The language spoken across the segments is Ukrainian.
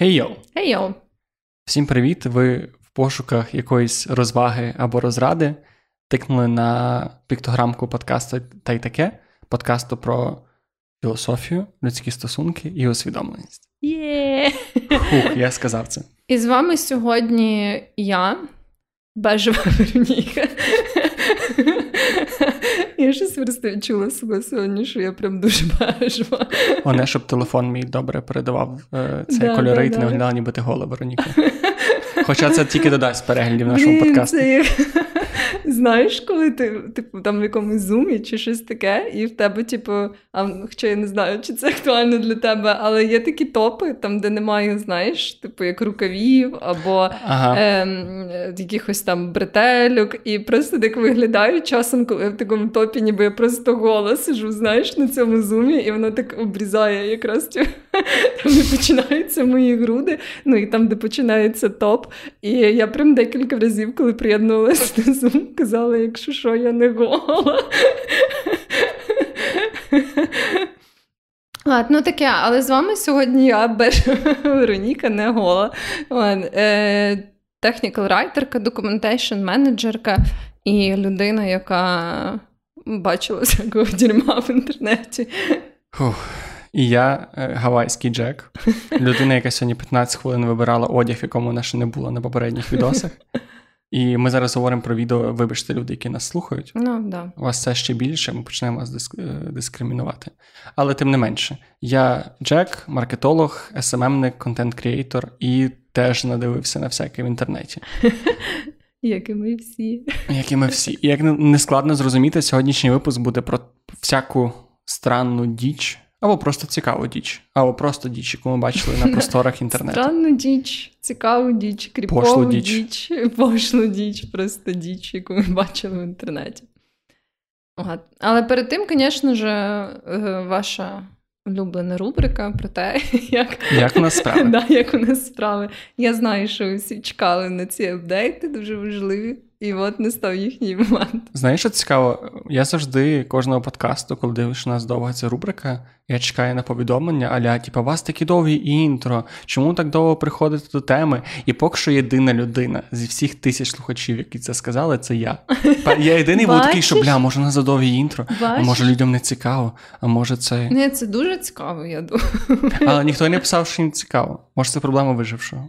Хей йоу! Хей йоу! Всім привіт! Ви в пошуках якоїсь розваги або розради тикнули на піктограмку подкасту та й таке подкасту про філософію, людські стосунки і усвідомленість. Є! Хух, я сказав це. І з вами сьогодні я, Бежева Вероніка. Я щось просто відчула себе сьогодні, що я прям дуже бежева. Головне, щоб телефон мій добре передавав е, цей да, кольори, і ти не виглядала, ніби ти гола, Вероніка. Хоча це тільки додасть переглядів нашому подкасту. Це. Знаєш, коли ти типу, там в якомусь зумі чи щось таке, і в тебе, типу, а, хоча я не знаю, чи це актуально для тебе, але є такі топи, там, де немає, знаєш, типу, як рукавів або ага. е, якихось там бретельок, і просто так виглядаю часом, коли я в такому топі, ніби я просто гола сижу, знаєш, на цьому зумі, і воно так обрізає якраз там, де починаються мої груди, ну і там, де починається топ. І я прям декілька разів, коли приєднувалася до Zoom, казала, якщо що, я не гола. Ладно, ну таке, але з вами сьогодні я Беш Вероніка, не гола. Е, Технікал райтерка, документейшн менеджерка і людина, яка бачила всякого дерьма в інтернеті. Фух. І я е, гавайський Джек, людина, яка сьогодні 15 хвилин вибирала одяг, в якому вона ще не було на попередніх відосах. І ми зараз говоримо про відео, вибачте, люди, які нас слухають. Ну, да. У вас це ще більше, ми почнемо вас диск... Е, дискримінувати. Але тим не менше, я Джек, маркетолог, СММник, content creator і теж надивився на всяке в інтернеті. Як і ми всі. Як і ми всі. І як не складно зрозуміти, сьогоднішній випуск буде про всяку странну діч. Або просто цікаву діч, або просто діч, яку ми бачили на просторах інтернету. Странну діч, цікаву діч, кріпову діч. діч, пошлу діч, просто діч, яку ми бачили в інтернеті. Але перед тим, звісно ж, е, ваша улюблена рубрика про те, як як у нас справи. да, як у нас справи. Я знаю, що ви всі чекали на ці апдейти, дуже важливі. І от не став їхній момент. Знаєш, що цікаво? Я завжди кожного подкасту, коли дивиш у нас довга ця рубрика, я чекаю на повідомлення, аля, типу, у вас такі довгі інтро, чому так довго приходите до теми? І поки що єдина людина зі всіх тисяч слухачів, які це сказали, це я. Я єдиний був такий, що бля, може на задовгі інтро, а може людям не цікаво, а може це. Не, це дуже цікаво, я думаю. Але ніхто не писав, що їм цікаво. Може, це проблема вижившого.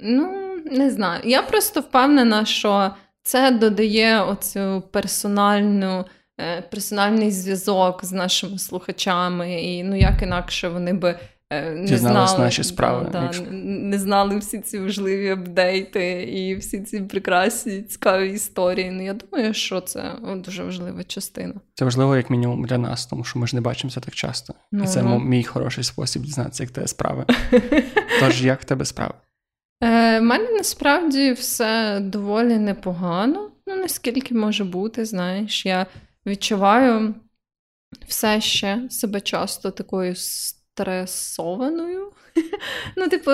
Ну, не знаю. Я просто впевнена, що. Це додає оцю персональну, е, персональний зв'язок з нашими слухачами, і ну як інакше вони би е, не знали наші справи. Да, якщо... Не знали всі ці важливі апдейти і всі ці прекрасні цікаві історії. Ну я думаю, що це дуже важлива частина. Це важливо, як мінімум, для нас, тому що ми ж не бачимося так часто. Ну, і це ну. мій хороший спосіб дізнатися, як тебе справи. Тож, як в тебе справи? Е, мене насправді все доволі непогано. Ну, наскільки може бути, знаєш, я відчуваю все ще себе часто такою стресованою. Ну, типу,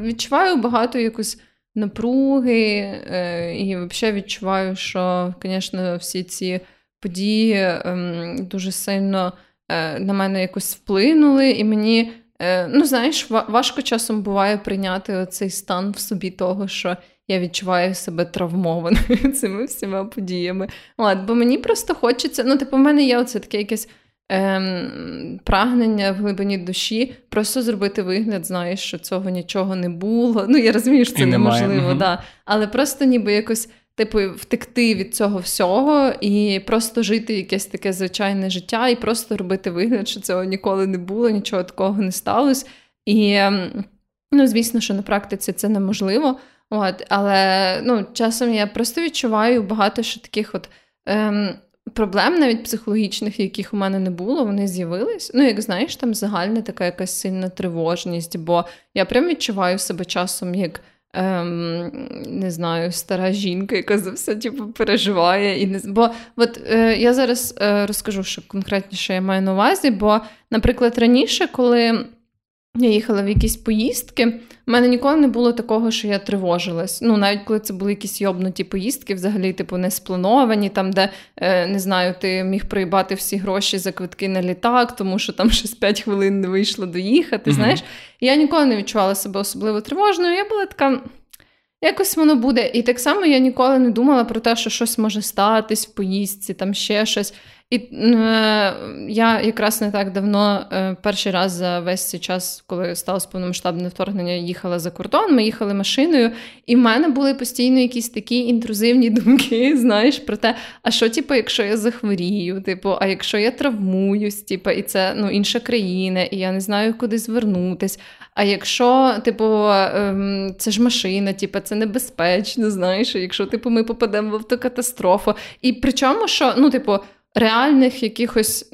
відчуваю багато якось напруги, е, і взагалі відчуваю, що, звісно, всі ці події е, дуже сильно е, на мене якось вплинули, і мені. Е, ну, знаєш, важко часом буває прийняти цей стан в собі того, що я відчуваю себе травмованою цими всіма подіями. От, Бо мені просто хочеться, ну, типу, в мене є оце таке якесь ем, прагнення в глибині душі, просто зробити вигляд, знаєш, що цього нічого не було. Ну, я розумію, що це І неможливо, немає. да. але просто ніби якось типу, втекти від цього всього і просто жити якесь таке звичайне життя, і просто робити вигляд, що цього ніколи не було, нічого такого не сталося. І, ну, звісно, що на практиці це неможливо. От, Але ну, часом я просто відчуваю багато що таких от. Ем, Проблем навіть психологічних, яких у мене не було, вони з'явились. Ну, як знаєш, там загальна така якась сильна тривожність, бо я прям відчуваю себе часом як ем, не знаю, стара жінка, яка за все типу, переживає. І не... Бо от е, я зараз е, розкажу, що конкретніше я маю на увазі, бо, наприклад, раніше, коли я їхала в якісь поїздки. У мене ніколи не було такого, що я тривожилась. Ну, навіть коли це були якісь йобнуті поїздки, взагалі, типу, не сплановані, там, де е, не знаю, ти міг проїбати всі гроші за квитки на літак, тому що там щось 5 хвилин не вийшло доїхати. Mm-hmm. Знаєш, я ніколи не відчувала себе особливо тривожною. Я була така. Якось воно буде. І так само я ніколи не думала про те, що щось може статись в поїздці, там ще щось. І е, я якраз не так давно, е, перший раз за весь цей час, коли сталося повномасштабне вторгнення, їхала за кордон, ми їхали машиною, і в мене були постійно якісь такі інтрузивні думки, знаєш, про те, а що, типу, якщо я захворію, типу, а якщо я травмуюсь, типу, і це ну, інша країна, і я не знаю, куди звернутись. А якщо, типу, ем, це ж машина, типу, це небезпечно, знаєш, якщо типу, ми попадемо в автокатастрофу. І причому, що, ну, типу, реальних якихось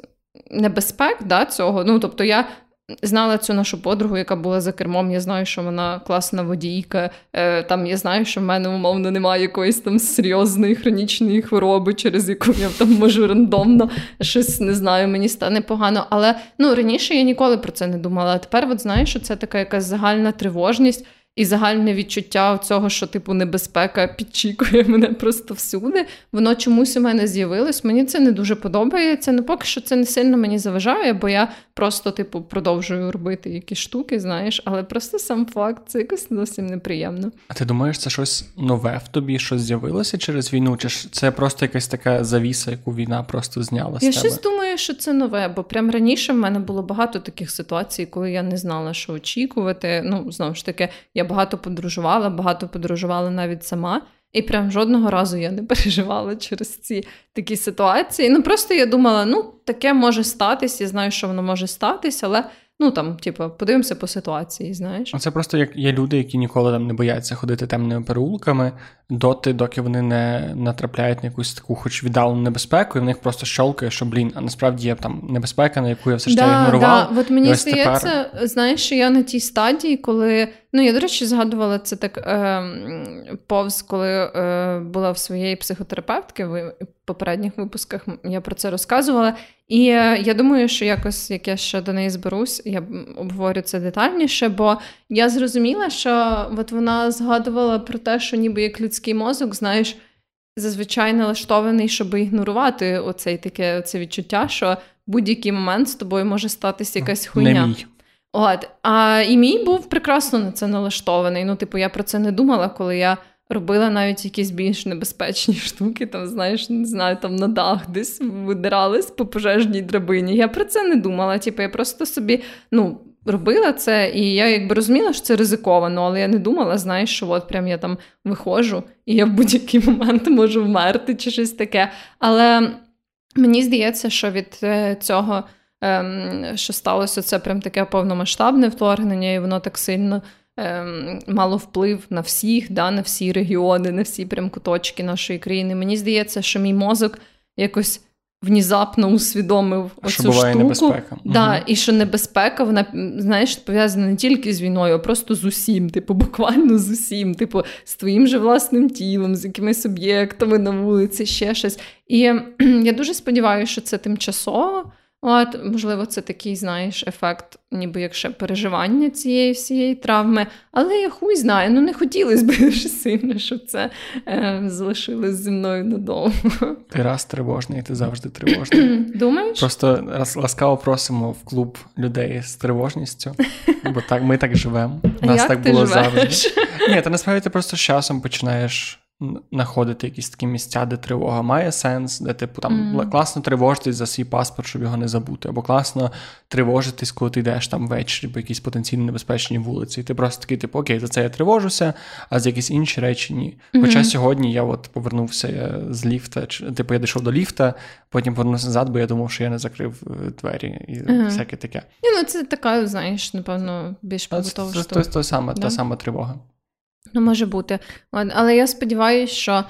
небезпек да, цього. Ну, тобто, я знала цю нашу подругу, яка була за кермом. Я знаю, що вона класна водійка. Е, там Я знаю, що в мене умовно немає якоїсь там серйозної хронічної хвороби, через яку я там можу рандомно щось не знаю, мені стане погано. Але ну, раніше я ніколи про це не думала. А тепер, от знаєш, що це така якась загальна тривожність. І загальне відчуття цього, що типу небезпека підчікує мене просто всюди. Воно чомусь у мене з'явилось. Мені це не дуже подобається. Ну поки що це не сильно мені заважає, бо я просто, типу, продовжую робити якісь штуки, знаєш, але просто сам факт це якось зовсім неприємно. А ти думаєш, це щось нове в тобі, щось з'явилося через війну? Чи ж це просто якась така завіса, яку війна просто зняла? з Я тебе? щось думаю, що це нове, бо прям раніше в мене було багато таких ситуацій, коли я не знала, що очікувати. Ну, знову ж таки, я багато подорожувала, багато подорожувала навіть сама. І прям жодного разу я не переживала через ці такі ситуації. Ну просто я думала, ну таке може статись, я знаю, що воно може статись, але Ну там, типу, подивимося по ситуації, знаєш. Це просто як є люди, які ніколи там не бояться ходити темними переулками, доти, доки вони не натрапляють на якусь таку, хоч віддалену небезпеку, і в них просто щолкає, що блін, а насправді є там небезпека, на яку я все ж да, ігнорував. Да. От мені здається, тепер... знаєш, що я на тій стадії, коли. Ну, я, до речі, згадувала це так е, повз, коли е, була в своєї психотерапевтки в попередніх випусках я про це розказувала. І е, я думаю, що якось як я ще до неї зберусь, я обговорю це детальніше, бо я зрозуміла, що от вона згадувала про те, що ніби як людський мозок, знаєш, зазвичай налаштований, щоб ігнорувати оцей таке оце відчуття, що будь-який момент з тобою може статися якась хуйня. Не мій. От, а і мій був прекрасно на це налаштований. Ну, типу, я про це не думала, коли я робила навіть якісь більш небезпечні штуки, там, знаєш, не знаю, там на дах десь видирались по пожежній драбині. Я про це не думала. Типу, я просто собі, ну. Робила це, і я якби розуміла, що це ризиковано, але я не думала, знаєш, що от прям я там виходжу, і я в будь-який момент можу вмерти чи щось таке. Але мені здається, що від е, цього, що сталося, це прям таке повномасштабне вторгнення, і воно так сильно ем, мало вплив на всіх, да, на всі регіони, на всі прям куточки нашої країни. Мені здається, що мій мозок якось. Внезапно усвідомив що оцю штуку. небезпека. Да, І що небезпека, вона знаєш, пов'язана не тільки з війною, а просто з усім, типу, буквально з усім, типу, з твоїм же власним тілом, з якимись об'єктами на вулиці, ще щось. І я дуже сподіваюся, що це тимчасово. От, можливо, це такий, знаєш, ефект, ніби як ще переживання цієї всієї травми. Але я хуй знаю, ну не хотілося б дуже сильно, щоб це е, залишилось зі мною надовго. Ти раз тривожний, ти завжди тривожний. Думаєш? Просто раз ласкаво просимо в клуб людей з тривожністю, бо так ми так живемо. У нас як так ти було живеш? завжди. Ні, ти насправді ти просто з часом починаєш знаходити якісь такі місця, де тривога має сенс, де типу там mm. класно тривожитись за свій паспорт, щоб його не забути, або класно тривожитись, коли ти йдеш там ввечері по якійсь потенційно небезпечній вулиці. І ти просто такий, типу, окей, за це я тривожуся, а за якісь інші речі ні. Mm-hmm. Хоча сьогодні я от повернувся з ліфта, типу я дійшов до ліфта, потім повернувся назад, бо я думав, що я не закрив е, двері і mm-hmm. всяке таке. Ні, ну це така, знаєш, напевно, більш побутова штука. Це та сама, да? та сама тривога. Ну, може бути. Але я сподіваюся, що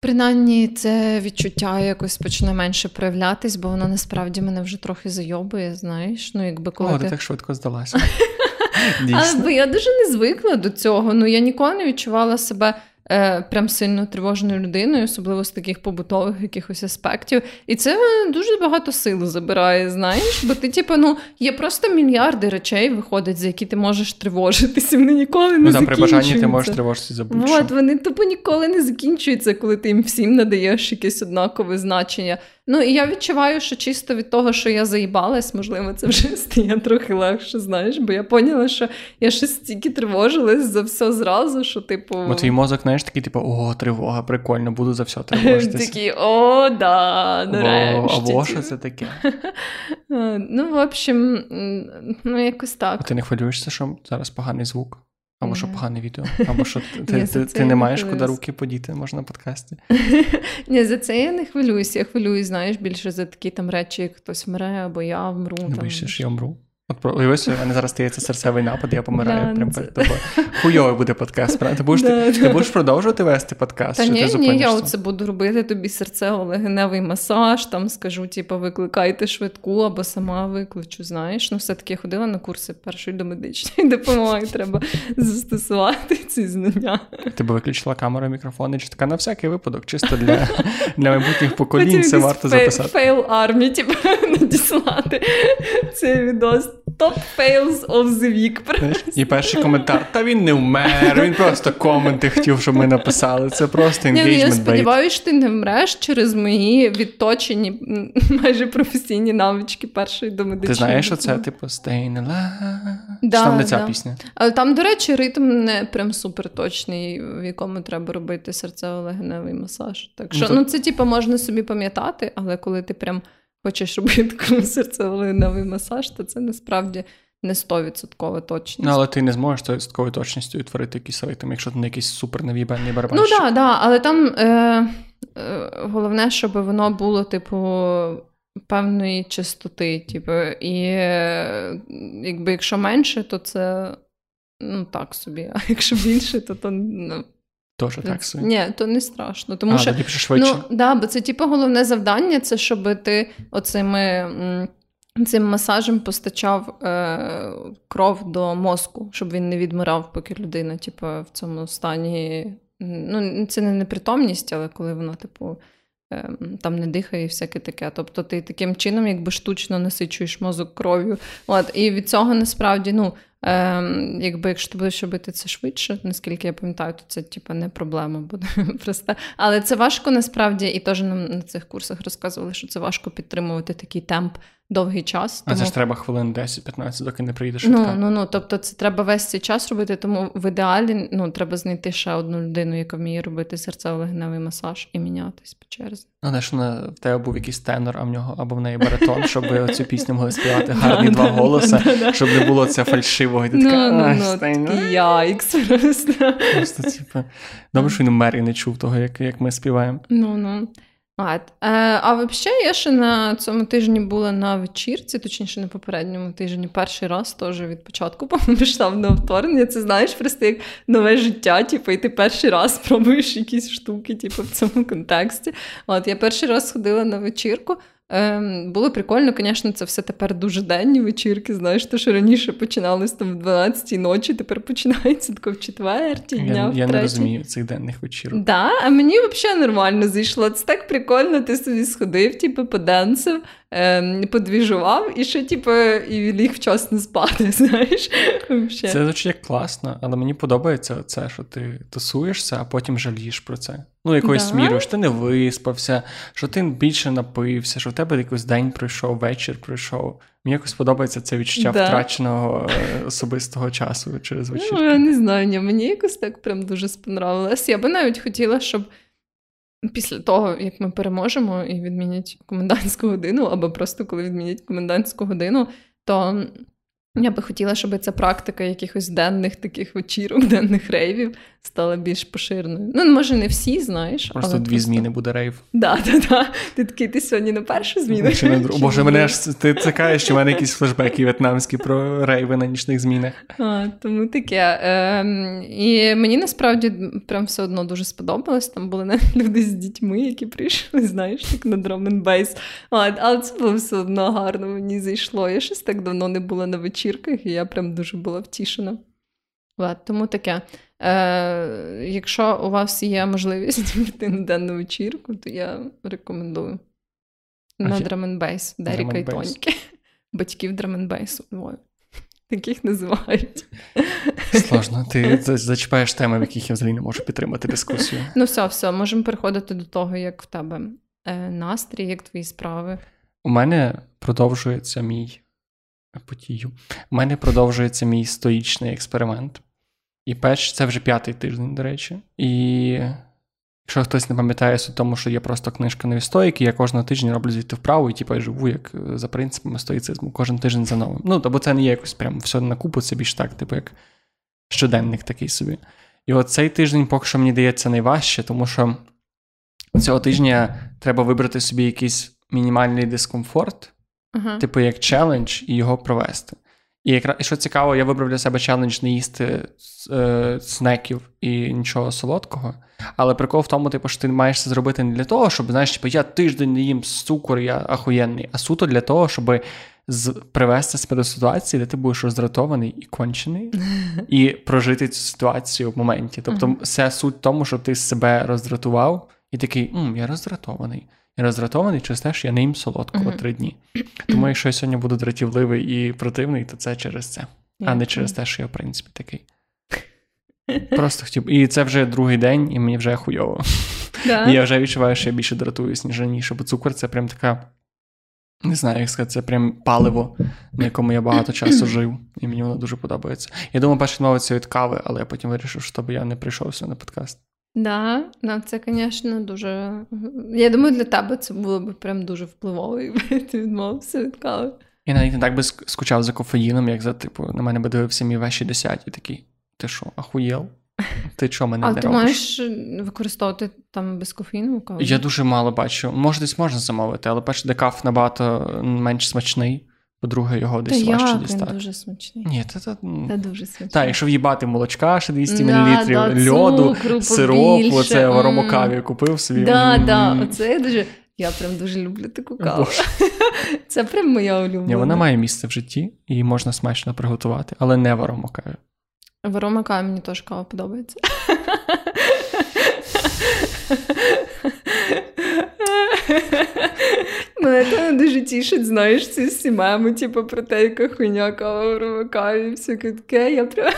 принаймні це відчуття якось почне менше проявлятись, бо воно насправді мене вже трохи зайобує, знаєш. Ну, якби коли О, ти так швидко здалася. Але бо я дуже не звикла до цього. Ну я ніколи не відчувала себе е, прям сильно тривожною людиною, особливо з таких побутових якихось аспектів. І це дуже багато сил забирає, знаєш, бо ти, типу, ну, є просто мільярди речей виходить, за які ти можеш тривожитися. Вони ніколи не ну, закінчуються. при бажанні ти можеш тривожитися за будь-що. От, вони тупо ніколи не закінчуються, коли ти їм всім надаєш якесь однакове значення. Ну і я відчуваю, що чисто від того, що я заїбалась, можливо, це вже стає трохи легше, знаєш, бо я поняла, що я щось стільки тривожилась за все зразу, що, типу. Бо твій мозок, знаєш, такий, типу, о, тривога, прикольно, буду за все тривожитися. Такий, о, да, нарешті. Або що це таке? Ну, в общем, ну, якось так. А ти не хвилюєшся, що зараз поганий звук? Або що погане відео, або що ти ти, ти не маєш куди руки подіти, можна на подкасті. Ні, за це я не хвилююсь. Я хвилююсь, знаєш, більше за такі там речі, як хтось вмре, або я вмру. Не боїшся, що я вмру? От уявись, у мене зараз стається серцевий напад, я помираю. Да, прям це... тобою. Хуйовий буде подкаст. Ти будеш да, ти, да. ти будеш продовжувати вести подкаст? Та чи ні, ти ні, я оце буду робити тобі серцево-легеневий масаж, там скажу, типу, викликайте швидку або сама викличу. Знаєш, ну все-таки ходила на курси першої домедичної допомоги. Треба застосувати ці знання. Ти би виключила камеру, мікрофон, чи така на всякий випадок, чисто для для майбутніх поколінь. Це варто записати. Fail Army, типу, надіслати цей відос. Top fails of the week. І перший коментар. Та він не вмер, він просто коменти хотів, щоб ми написали. Це просто engagement Я сподіваюся, що ти не вмреш через мої відточені майже професійні навички першої до медичної. Ти знаєш, що це типу Stay alive? Да, там не ця да. пісня. Але там, до речі, ритм не прям супер точний, в якому треба робити серцево-легеневий масаж. Так ну, що, ну, ну це типу, можна собі пам'ятати, але коли ти прям хочеш робити такий серцево-легеневий масаж, то це насправді не 100% точність. Ну, але ти не зможеш 100% точністю відтворити якийсь ритм, якщо ти не якийсь супер навібаний барабанщик. Ну так, да, да, але там е, е, головне, щоб воно було, типу. Певної чистоти, типу, і якби якщо менше, то це ну так собі, а якщо більше, то то ну, Тоже так собі? Ні, то не страшно. Тому а, що швидше. Ну, да, бо це типу головне завдання, це щоб ти оцими. Цим масажем постачав е, кров до мозку, щоб він не відмирав, поки людина, типу, в цьому стані. Ну, це не непритомність, але коли вона, типу, е, там не дихає і всяке таке. Тобто ти таким чином якби штучно насичуєш мозок кров'ю. От, І від цього насправді, ну, Ем, Якби якщо ти будеш робити це швидше, наскільки я пам'ятаю, то це типу, не проблема буде проста. Але це важко насправді, і теж нам на цих курсах розказували, що це важко підтримувати такий темп довгий час. Тому... А це ж треба хвилин 10-15, доки не прийдеш. Ну, ну, ну, тобто це треба весь цей час робити, тому в ідеалі ну, треба знайти ще одну людину, яка вміє робити серцево-легеневий масаж і мінятись по черзі. Ну, що в тебе був якийсь тенор, а в нього або в неї баритон, щоб цю пісню могли співати гарні два голоси, щоб не було це фальшивого. Ну, ну, Яйкс просто. Просто, типу, добре, що він мер і не чув того, як ми співаємо. Ну, ну. А, е, а взагалі, я ще на цьому тижні була на вечірці, точніше на попередньому тижні, перший раз теж від початку на вторгнення. Це знаєш просто як нове життя, типу, і ти перший раз пробуєш якісь штуки, типу, в цьому контексті. От я перший раз ходила на вечірку. Ем, Було прикольно, звісно, це все тепер дуже денні вечірки. Знаєш, то що раніше починалось там в 12-й ночі, тепер починається тако в четвертій дня. Я, в я не розумію цих денних вечірок. Да, А мені взагалі нормально зайшло. Це так прикольно, ти собі сходив, типу, поденсив, ем, подвіжував і ще, типу, і ліг вчасно спати. знаєш. Це звучить як класно, але мені подобається це, що ти тусуєшся, а потім жалієш про це. Ну, якоюсь да? мірою, що ти не виспався, що ти більше напився, що в тебе якийсь день пройшов, вечір пройшов. Мені якось подобається це відчуття да. втраченого е, особистого часу через ну, вечірки. Ну, я не знаю, ні, мені якось так прям дуже сподобалось. Я би навіть хотіла, щоб після того, як ми переможемо і відмінять комендантську годину, або просто коли відмінять комендантську годину, то я би хотіла, щоб ця практика якихось денних таких вечірок, денних рейвів стала більш поширеною. Ну, може, не всі, знаєш. Просто але дві просто... зміни буде рейв. Да, да, да. Ти такий, ти сьогодні на першу зміну. Чи на друг... Боже, мене ж ти цікавиш, що в мене якісь флешбеки в'єтнамські про рейви на нічних змінах. А, Тому таке. Е, І мені насправді прям все одно дуже сподобалось. Там були навіть люди з дітьми, які прийшли, знаєш, так на drum and bass. Але це було все одно гарно, мені зайшло. Я щось так давно не була на вечірках, і я прям дуже була втішена. От, тому таке. Е, Якщо у вас є можливість піти на денну вечірку, то я рекомендую. На drum and bass, Деріка і Тоніки. Батьків drum and bass у Таких називають. Сложно. Ти зачіпаєш теми, в яких я взагалі не можу підтримати дискусію. Ну, все, все, можемо переходити до того, як в тебе е, настрій, як твої справи. У мене продовжується мій потію. У мене продовжується мій стоїчний експеримент. І перш це вже п'ятий тиждень, до речі. І якщо хтось не пам'ятає суть тому, що є просто книжка нові стоїки, я кожного тижня роблю звідти вправу і типу, живу як е, за принципами стоїцизму, кожен тиждень за новим. Ну, тобто це не є якось прям все на купу, це більш так, типу, як щоденник такий собі. І от цей тиждень поки що мені дається найважче, тому що цього тижня треба вибрати собі якийсь мінімальний дискомфорт, uh-huh. типу як челендж, і його провести. І якраз і що цікаво, я вибрав для себе челендж не їсти е, снеків і нічого солодкого. Але прикол в тому, типу, що ти маєш це зробити не для того, щоб знаєш, типу, я тиждень не їм цукор, я ахуєнний, а суто для того, щоб з, привести себе до ситуації, де ти будеш роздратований і кончений, і прожити цю ситуацію в моменті. Тобто, все суть в тому, щоб ти себе роздратував, і такий, М, я роздратований. Я роздратований через те, що я не їм солодкого три дні. Тому, якщо я сьогодні буду дратівливий і противний, то це через це, yeah. а не через те, що я, в принципі, такий. Просто хотів. І це вже другий день, і мені вже хуйово. Да. І я вже відчуваю, що я більше дратуюсь, ніж раніше, бо цукор це прям така. Не знаю, як сказати, це прям паливо, на якому я багато часу жив, і мені воно дуже подобається. Я думав, перше відмовитися від кави, але я потім вирішив, щоб я не прийшовся на подкаст. Да, да, це, звісно, дуже. Я думаю, для тебе це було б прям дуже впливово, якби ти відмовився від кави. Я навіть не так би скучав за кофеїном, як за, типу, на мене би дивився мій вещі 10 і такий. Ти що, ахуєл? Ти що мене а не ти робиш? маєш використовувати там безкофійну каву? Я дуже мало бачу. Може, десь можна замовити, але перше, декаф набагато менш смачний. По-друге, його десь та важче як? дістати. Він дуже смачний. Ні, це, це... Та дуже смачний. Так, якщо в'їбати молочка, ще 200 да, мл, да, льоду, цукру сироп, оце в аромокаві купив собі. Да, да, оце я дуже. Я прям дуже люблю таку каву. Це прям моя улюблена. Ні, Вона має місце в житті, і можна смачно приготувати, але не в аромокаві. В аромокаві мені теж кава подобається. Мене це дуже тішить, знаєш, ці всі меми, типу, про те, яка хуйня кава в і всяке таке. Я прям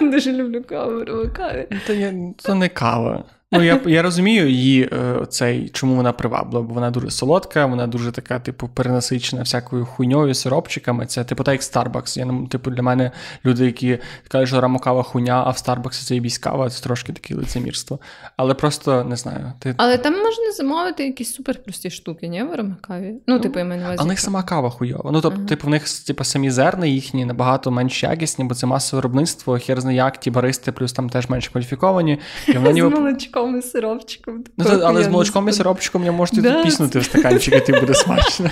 дуже люблю каву ромакаві. Та я, то не кава. Ну, я я розумію її е, цей, чому вона приваблива, бо вона дуже солодка, вона дуже така, типу, перенасичена всякою хуйньою, сиропчиками. Це типу так як Starbucks. Я типу, для мене люди, які кажуть, що рамокава хуйня, а в Starbucks це і кава, це трошки таке лицемірство. Але просто не знаю. Ти... Але там можна замовити якісь суперпрості штуки, ні, в рамокаві? Ну, типу, я маю на увазі. А в них сама кава хуйова. Ну, тобто, uh-huh. типу, в них типу, самі зерна їхні набагато менш якісні, бо це масове виробництво, хер знає як, ті баристи, плюс там теж менш кваліфіковані. І ніби молочком і сиропчиком. Ну, то, але з молочком і сиропчиком я можете да. піснути в стаканчик, і ти буде смачно.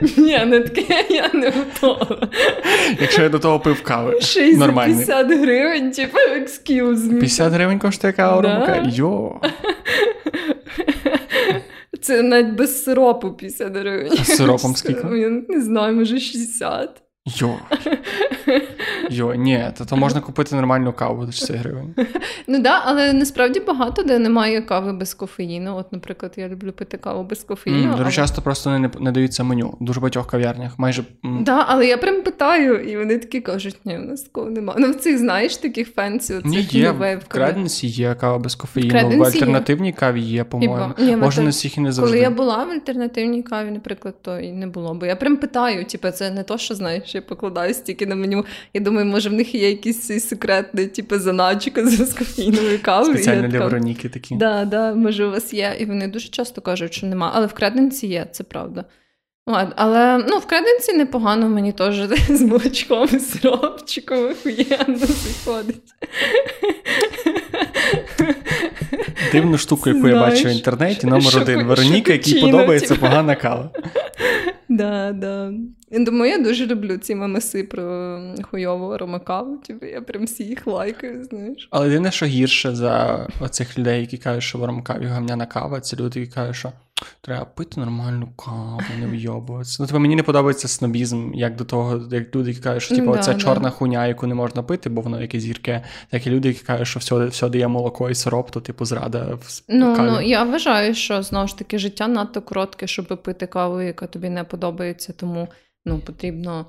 Ні, не таке я не готова. Якщо я до того пив кави. Ще й 50 гривень, типу, excuse me. 50 гривень коштує кава да? Йо. Це навіть без сиропу 50 гривень. А з сиропом скільки? Я не знаю, може 60. Йо. Йо, ні, то, то можна купити нормальну каву за 60 гривень. Ну так, але насправді багато де немає кави без кофеїну. От, наприклад, я люблю пити каву без кофеїну. Mm, дуже але... часто просто не, не даються меню. Дуже багатьох кав'ярнях. майже... Так, да, але я прям питаю, і вони такі кажуть, ні, у нас такого немає. Ну, в цих, знаєш, таких fancy, оцих є, В Креденсі є кава без кофеїну, в, в альтернативній є. каві є, по-моєму. Ні, Може, не всіх і не завжди. Коли я була в альтернативній каві, наприклад, то і не було. Бо я прям питаю, типу, це не то, що знаєш, я покладаю стільки на меню. Я думаю, може в них є якийсь секретний, типу, заначка з кофейною кавою. Спеціально для Вероніки такі. Да, да, може, у вас є. І вони дуже часто кажуть, що нема. Але в креденці є, це правда. От, але ну, в креденці непогано, мені теж з молочком і сиропчиком охуєнно заходить. Дивну штуку, яку Знаєш, я бачу в інтернеті, номер один. Вероніка, якій подобається погана кава. Да, да. Думаю, я дуже люблю ці мемеси про хуйову ромакаву. Типу, я прям всі їх лайкаю, знаєш. Але єдине, що гірше за оцих людей, які кажуть, що в ромакаві гамняна кава, це люди, які кажуть, що Треба пити нормальну каву, не вйобуватися. Ну, типу, мені не подобається снобізм, як до того, як люди, які кажуть, що типу, Да, це да. чорна хуйня, яку не можна пити, бо воно якесь гірке. Так і люди, які кажуть, що все, все дає молоко і сироп, то типу зрада в Ну, каві. ну я вважаю, що знову ж таки життя надто коротке, щоб пити каву, яка тобі не подобається, тому ну, потрібно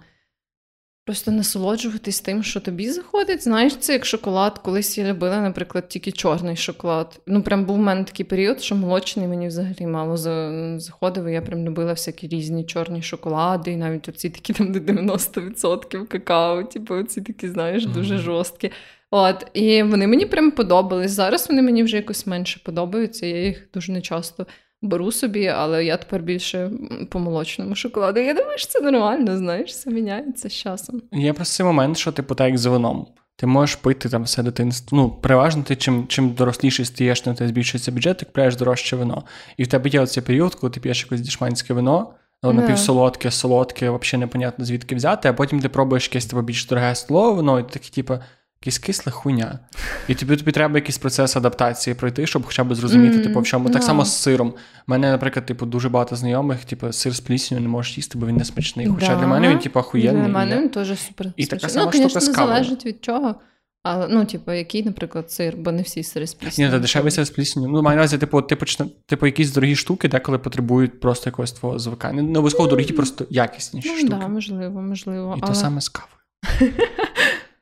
просто насолоджуватись тим, що тобі заходить. Знаєш, це як шоколад. Колись я любила, наприклад, тільки чорний шоколад. Ну, прям був в мене такий період, що молочний мені взагалі мало за- заходив. і Я прям любила всякі різні чорні шоколади, і навіть оці такі там де 90% какао, типу, оці такі, знаєш, дуже Мгм. жорсткі. От, і вони мені прям подобались. Зараз вони мені вже якось менше подобаються. Я їх дуже нечасто беру собі, але я тепер більше по молочному шоколаду. Я думаю, що це нормально, знаєш, це міняється з часом. Є просто цей момент, що типу так як з вином. Ти можеш пити там все дитинство. Ну, переважно ти чим, чим доросліший стаєш, тим тебе збільшується бюджет, ти купляєш дорожче вино. І в тебе є оцей період, коли ти п'єш якесь дішманське вино, воно Да. напівсолодке, солодке, взагалі непонятно звідки взяти, а потім ти пробуєш якесь типу, більш дороге столове вино, і ти такий, типу, якесь кисле хуйня. І тобі, тобі треба якийсь процес адаптації пройти, щоб хоча б зрозуміти, Мгм, типу, в чому. Так само з сиром. У мене, наприклад, типу, дуже багато знайомих, типу, сир з плісню не можеш їсти, бо він не смачний. Хоча Да. для мене він, типу, охуєнний. Для мене він теж супер. І така сама ну, штука звісно, з кавою. залежить від чого. Але, ну, типу, який, наприклад, сир, бо не всі сири з Ні, та дешевий сир з плісню. Ну, маю на увазі, типу, ти почне, типу, якісь дорогі штуки, деколи потребують просто якогось твого звикання. Не обов'язково дорогі, просто якісніші Ну, штуки. да, можливо, можливо. І але... то саме з кавою.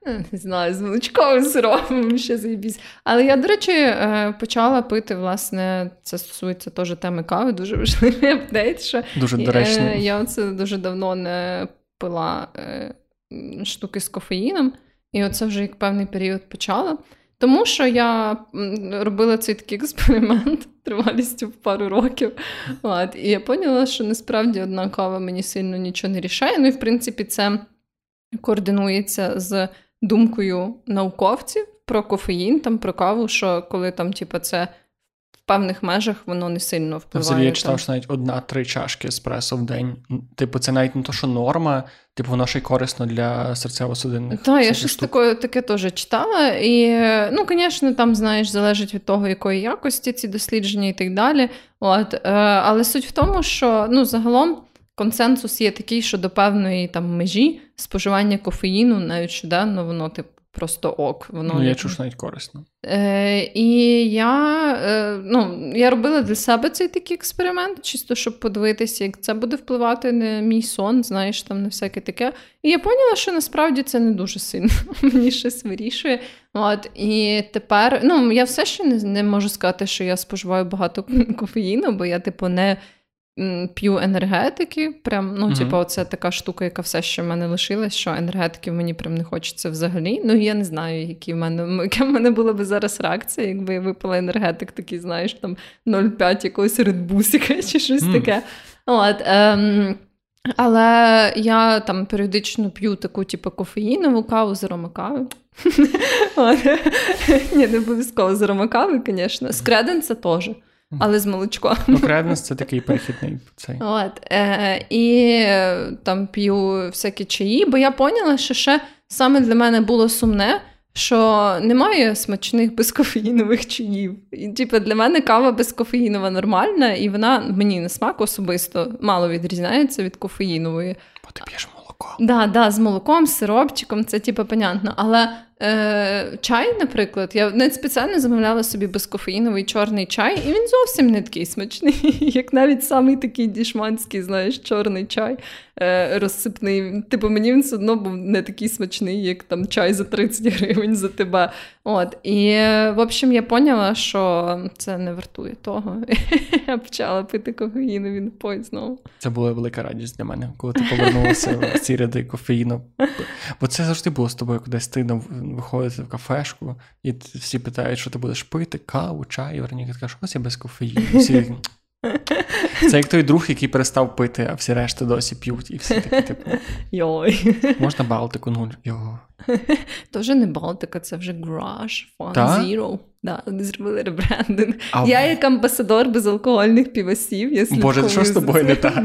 Не знаю, з молочковим сиропом ще заєбісь. Але я, до речі, е, почала пити, власне, це стосується теж теми кави, дуже важливий апдейт. Що Дуже е, доречно. я оце дуже давно не пила е, штуки з кофеїном, і оце вже як певний період почала. Тому що я робила цей такий експеримент тривалістю в пару років. От, і я поняла, що насправді одна кава мені сильно нічого не рішає. Ну і в принципі, це координується з думкою науковців про кофеїн, там про каву, що коли там, типу, це в певних межах воно не сильно впливає. взагалі я читав, що навіть одна-три чашки еспресо в день. Типу, це навіть не то, що норма, типу, воно ще й корисно для серцево-судинних. Так, я щось таке, таке теж читала. І, ну, звісно, там, знаєш, залежить від того, якої якості ці дослідження і так далі. От, е, але суть в тому, що ну, загалом консенсус є такий, що до певної там межі споживання кофеїну, навіть щоденно, воно типу просто ок. Воно Ну, я що навіть корисно. Е, і я, е, ну, я робила для себе цей такий експеримент, чисто щоб подивитися, як це буде впливати на мій сон, знаєш, там на всяке таке. І я поняла, що насправді це не дуже сильно мені щось вирішує. От, і тепер, ну, я все ще не, не можу сказати, що я споживаю багато кофеїну, бо я, типу, не п'ю енергетики. Прям, ну, Мгм. типу, це така штука, яка все ще в мене лишилась, що енергетиків мені прям не хочеться взагалі. Ну, я не знаю, які в мене, яка в мене була би зараз реакція, якби я випила енергетик, такий, знаєш, там 0,5 якогось редбусика чи щось Мм. таке. От, ем, але я там періодично п'ю таку, типу, кофеїнову каву з аромакави. От. Ні, не обов'язково з аромакави, звісно. З креденса теж, але з молочком. Ну, креденс це такий перехідний цей. От, е, і е, там п'ю всякі чаї, бо я поняла, що ще саме для мене було сумне, що немає смачних безкофеїнових чаїв. І, типу, для мене кава безкофеїнова нормальна, і вона мені на смак особисто мало відрізняється від кофеїнової. Бо ти п'єш молоко. Да, да, з молоком, з сиропчиком, це типу понятно. Але е, чай, наприклад, я навіть спеціально замовляла собі безкофеїновий чорний чай, і він зовсім не такий смачний, як навіть самий такий дішманський, знаєш, чорний чай е, розсипний. Типу, мені він все одно був не такий смачний, як там чай за 30 гривень за тебе. От. І, в общем, я поняла, що це не вартує того. Я почала пити кофеїнові напої знову. Це була велика радість для мене, коли ти повернулася в ці ряди кофеїну. Бо це завжди було з тобою кудись ти виходити в кафешку, і всі питають, що ти будеш пити, каву, чай, і Вероніка така, ось я без кофеїну. Всі... Це як той друг, який перестав пити, а всі решти досі п'ють, і всі такі, типу, Йой. можна Балтику, ну його. То вже не Балтика, це вже Garage, Fun Та? Zero. Да, вони зробили ребрендинг. А Я, як амбасадор безалкогольних півасів, я Боже, що з тобою не так?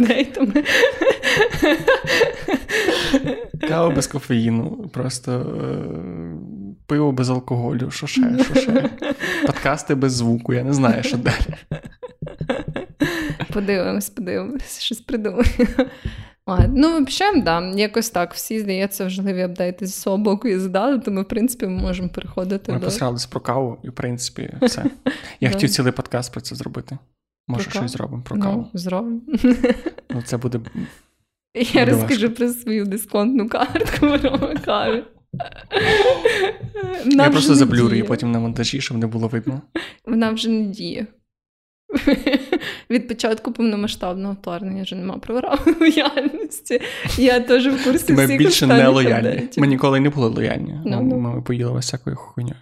Кава без кофеїну, просто е, пиво без алкоголю, що ще, що ще. Подкасти без звуку, я не знаю, що далі. Подивимось, подивимось, щось придумаємо. Ну, взагалі, да, якось так. Всі, здається, важливі апдейти з свого боку і задали, то ми, в принципі, ми можемо переходити. Ми до... посрались про каву, і, в принципі, все. Я хотів цілий подкаст про це зробити. Може, щось зробимо про каву. Ну, зробимо. Ну, це буде. Я розкажу про свою дисконтну картку в каві. Я просто заблюрю потім на монтажі, щоб не було видно. Вона вже не діє. Від початку повномасштабного вторгнення вже нема права лояльності. Я теж в курсі Ми всіх більше не лояльні. Ми ніколи не були лояльні. No, no. Ми поїли всякою хуйню.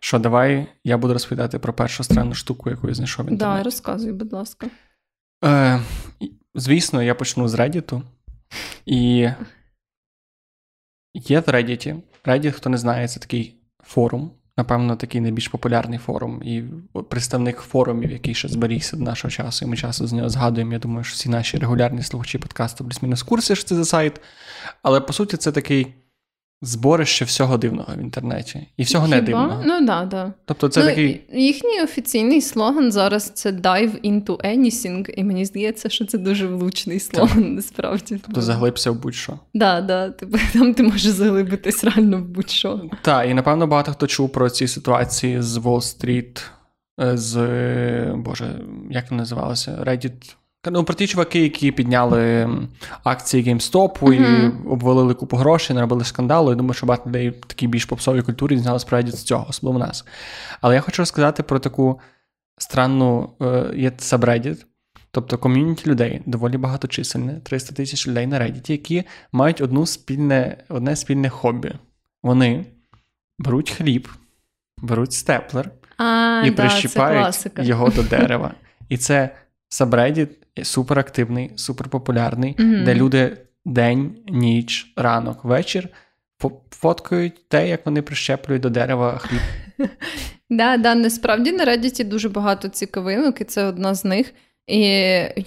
Що, давай я буду розповідати про першу странну штуку, яку я знайшов в інтернеті. Так, да, розказуй, будь ласка. Е, Звісно, я почну з Reddit. І є в Reddit. Reddit, хто не знає, це такий форум, напевно, такий найбільш популярний форум, і представник форумів, який ще зберігся до нашого часу, і ми часто з нього згадуємо. Я думаю, що всі наші регулярні слухачі подкасту плюс-мінус курси, що це за сайт. Але по суті, це такий зборище всього дивного в інтернеті. І всього Хіба? не дивного. Ну да, да. Тобто це ну, такий... Їхній офіційний слоган зараз це dive into anything, і мені здається, що це дуже влучний слоган, так. насправді. Тобто заглибся в будь-що. Да, да, типу, там ти можеш заглибитись реально в будь-що. Так, і напевно багато хто чув про ці ситуації з Wall Street, е, з Боже, як вони називалося? Reddit. Ну, про ті чуваки, які підняли акції GameStop і обвалили купу грошей, наробили скандалу. Я думаю, що багато людей в такій більш попсовій культурі дізналися справді з цього, особливо нас. Але я хочу розказати про таку странну е, є subreddit, тобто ком'юніті людей, доволі багаточисельне, 300 тисяч людей на Reddit, які мають одну спільне, одне спільне хобі. Вони беруть хліб, беруть степлер а, і да, прищіпають його до дерева. І це Subreddit суперактивний, суперпопулярний, mm-hmm. де люди день, ніч, ранок, вечір фоткають те, як вони прищеплюють до дерева хліб. Да, да, насправді на Reddit дуже багато цікавинок, і це одна з них. І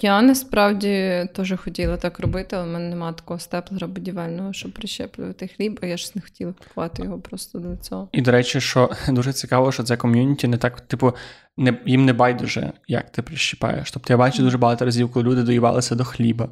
я насправді теж хотіла так робити, але в мене немає такого степлера будівельного, щоб прищеплювати хліб, а я ж не хотіла купувати його просто до цього. І до речі, що дуже цікаво, що це ком'юніті не так, типу, не, їм не байдуже, як ти прищіпаєш. Тобто я бачу дуже багато разів, коли люди доївалися до хліба,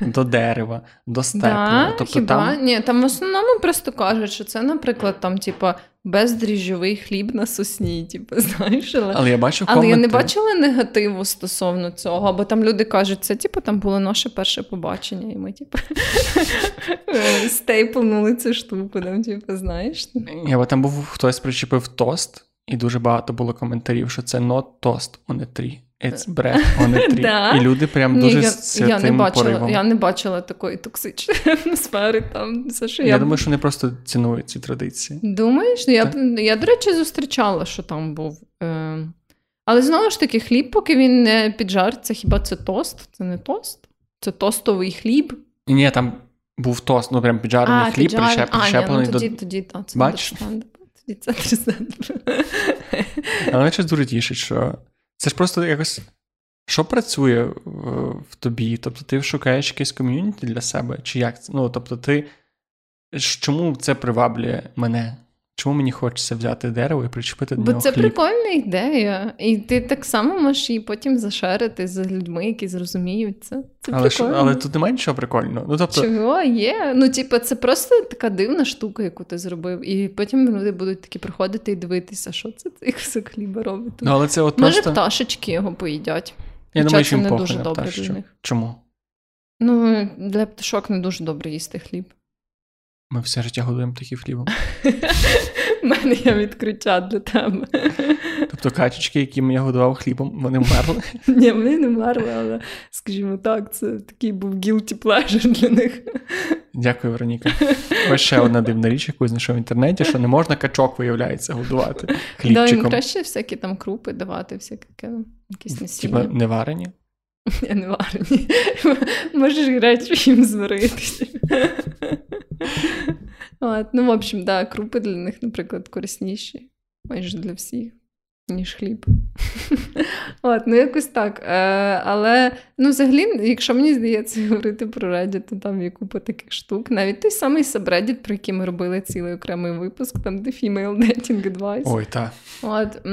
до дерева, до степла. Да, тобто, хіба? Там... Ні, там в основному просто кажуть, що це, наприклад, там, типа, бездріжджовий хліб на сосні, типу, знаєш. Але, але я бачу але я не бачила негативу стосовно цього, бо там люди кажуть, це типу, там було наше перше побачення, і ми, типу, стейпнули цю штуку, там, типу, знаєш. Я, бо там був хтось причепив тост. І дуже багато було коментарів, що це not тост, а не tree, it's bread on a tree. да? І люди прям дуже Ні, я, з я не бачила, поривом. Я не бачила такої токсичної атмосфери. Там, все, що я, я думаю, що вони просто цінують ці традиції. Думаєш? Я, я, до речі, зустрічала, що там був. Е... Але знову ж таки, хліб, поки він не піджариться, хіба це тост? Це не тост? Це тостовий хліб. Ні, там був тост, ну прям піджарений а, хліб, піджар... прищеплений а, ну, тоді, до... тоді, тоді, це Бач? Тоді це Але мене щось дуже тішить, що це ж просто якось. Що працює в, тобі? Тобто ти шукаєш якесь ком'юніті для себе? Чи як? Ну, тобто, ти чому це приваблює мене? Чому мені хочеться взяти дерево і причепити до Бо нього це хліб? прикольна ідея. І ти так само можеш її потім зашерити з людьми, які зрозуміють це. Це але, прикольно. Що, але тут немає нічого прикольного. Ну, тобто... Чого є? Ну, типу, це просто така дивна штука, яку ти зробив. І потім люди будуть такі приходити і дивитися, що це цей кусок хліба робить. Ну, але це от Може, просто... пташечки його поїдять. Я думаю, що їм не дуже добре для них. Чому? Ну, для пташок не дуже добре їсти хліб. Ми все життя годуємо птахів хлібом. У мене є відкриття для тебе. Тобто качечки, яким я годував хлібом, вони вмерли? Ні, вони не вмерли, але, скажімо так, це такий був guilty pleasure для них. Дякую, Вероніка. Ось ще одна дивна річ, яку знайшов в інтернеті, що не можна качок, виявляється, годувати хлібчиком. Да, їм краще всякі там крупи давати, всяке якісь насіння. Типа не варені? Я не варені. Можеш гречу їм зваритися. Ну, в общем, да, крупи для них, наприклад, корисніші, майже для всіх, ніж хліб. От, Ну, якось так. Е, Але ну, взагалі, якщо мені здається говорити про Reddit, то там є купа таких штук. Навіть той самий Subreddit, про який ми робили цілий окремий випуск, там де Female Dating Advice. Ой, так. От,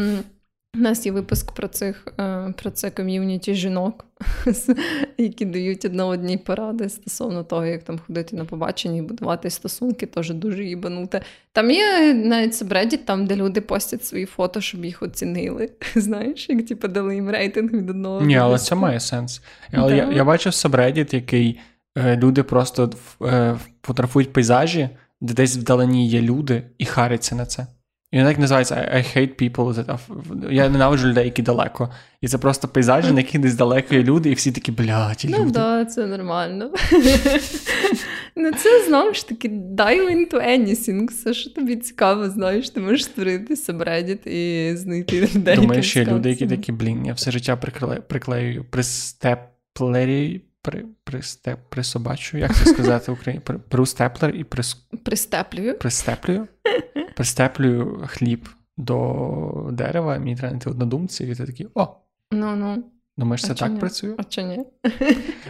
У нас є випуск про цих е, про це ком'юніті жінок, які дають одна одній поради стосовно того, як там ходити на побачення і будувати стосунки, теж дуже їбануте. Там є навіть сабреддіт, там, де люди постять свої фото, щоб їх оцінили. Знаєш, як типу, дали їм рейтинг від одного. Ні, але це має сенс. Але я я бачив сабреддіт, який е, люди просто е, фотографують пейзажі, де десь вдалині є люди, і харяться на це. І він так називається I hate people. Я ненавиджу людей, які далеко. І це просто пейзажі, на яких десь далеко є люди, і всі такі блядь, люди. Ну так, це нормально. Ну, це знову ж таки dive into anything. Все, що тобі цікаво, знаєш, ти можеш створити Subreddit і знайти людей. Думаєш, є люди, які такі, блін, я все життя приклею пристеплері, при, пристеп, присобачу, як це сказати в Україні? При, Прустеплер і прис... Пристеплюю. Пристеплюю. Пристеплюю хліб до дерева, мені треба знайти однодумців, і ти такий о! Ну, ну. Думаєш, це так ні? працює? А чи ні?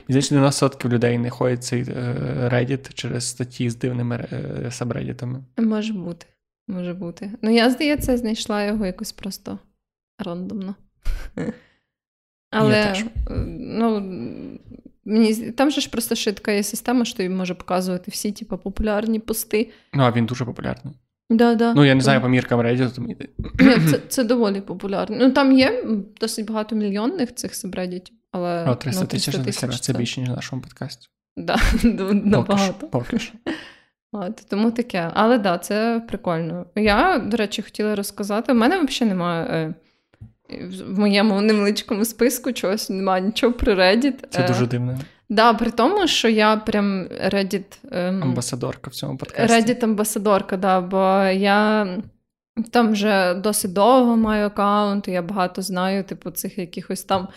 Здається, 90% людей не ходять цей е, Reddit через статті з дивними е, сабреддітами. Може бути. Може бути. Ну, я, здається, знайшла його якось просто рандомно. Але ну, мені там же ж просто ще така є система, що тобі може показувати всі типу, популярні пости. Ну, а він дуже популярний. Да, да. Ну, я не знаю по міркам Reddit. Ні, Це це доволі популярно. Ну, там є досить багато мільйонних цих сабреддітів, але. О, 300 ну, тисяч це, це більше, ніж в нашому подкасті. Да, набагато. Поки що. От, Тому таке. Але так, да, це прикольно. Я, до речі, хотіла розказати. У мене взагалі немає. Е, в моєму невеличкому списку чогось немає нічого про Reddit. Це дуже дивно. Да, при тому, що я прям Reddit... Ем, амбасадорка в цьому подкасті. Reddit амбасадорка, да, бо я там вже досить довго маю аккаунт, і я багато знаю, типу, цих якихось там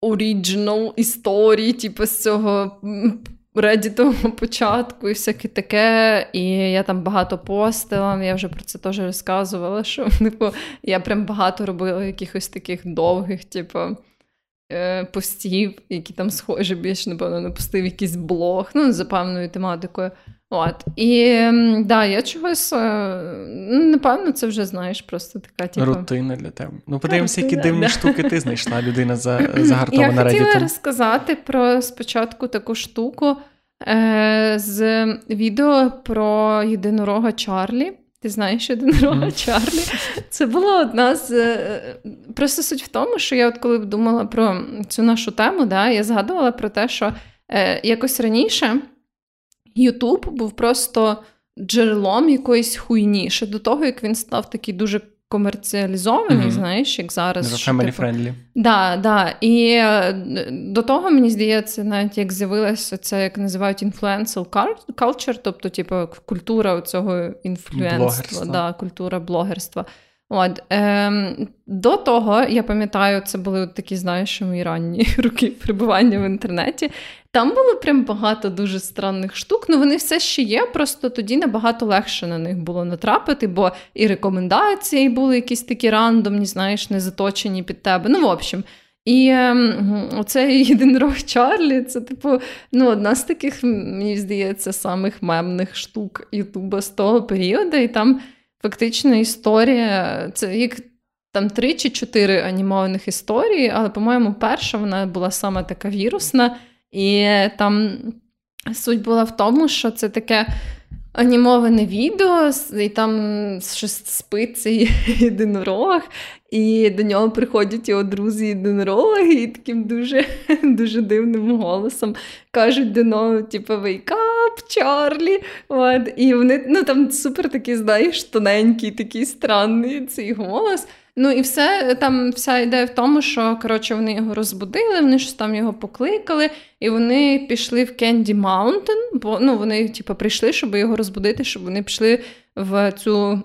оріджинал історій, типу, з цього реддітового початку і всяке таке. І я там багато постила, я вже про це теж розказувала, що типу, я прям багато робила якихось таких довгих, типу. Е, постів, які там схожі більш, напевно, напустив якийсь блог, ну, за певною тематикою. От. І да, я чогось, е, напевно, це вже знаєш, просто така типу... рутина для тебе. Ну, подивимося, які дивні да. штуки ти знайшла, людина за, загартована. Я хотіла розказати про спочатку таку штуку е, з відео про єдинорога Чарлі. Ти знаєш єдинорога mm. Чарлі. Це була одна з. Е, просто суть в тому, що я от коли думала про цю нашу тему, да, я згадувала про те, що е, якось раніше Ютуб був просто джерелом якоїсь хуйні. Ще до того, як він став такий дуже комерціалізований, mm-hmm. знаєш, як зараз. Family типу, friendly. Да, да. І е, до того, мені здається, навіть як з'явилося це, як називають influential culture, тобто, типу, культура цього інфлюенсства, да, культура блогерства. От, ем, До того, я пам'ятаю, це були такі, знаєш, мої ранні роки перебування в інтернеті. Там було прям багато дуже странних штук. Ну вони все ще є, просто тоді набагато легше на них було натрапити, бо і рекомендації були якісь такі рандомні, знаєш, не заточені під тебе. Ну, в общем. І ем, оцей єдинорог Чарлі, це, типу, ну, одна з таких, мені здається, самих мемних штук Ютуба з того періоду. І там фактично історія, це як там три чи чотири анімованих історії, але, по-моєму, перша вона була саме така вірусна. І там суть була в тому, що це таке анімоване відео, і там щось спиться цей єдинорог, і до нього приходять його друзі єдинороги, і таким дуже дуже дивним голосом кажуть до нього, типу, wake Чарлі. От. І вони ну, там супер такий, знаєш, тоненький, такий странний цей голос. Ну і все там вся ідея в тому, що коротше вони його розбудили, вони ж там його покликали, і вони пішли в Candy Mountain, бо ну вони типу, прийшли, щоб його розбудити, щоб вони пішли в цю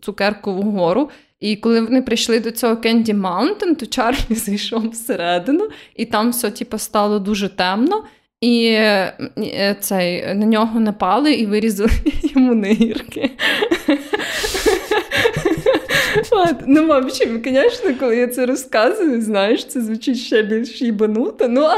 цукеркову гору. І коли вони прийшли до цього Candy Mountain, то Чарлі зайшов всередину, і там все типу, стало дуже темно. І е, цей на нього напали і вирізали йому нирки. Ну, в общем, звісно, коли я це розказую, знаєш, це звучить ще більш їбануто. Ну, а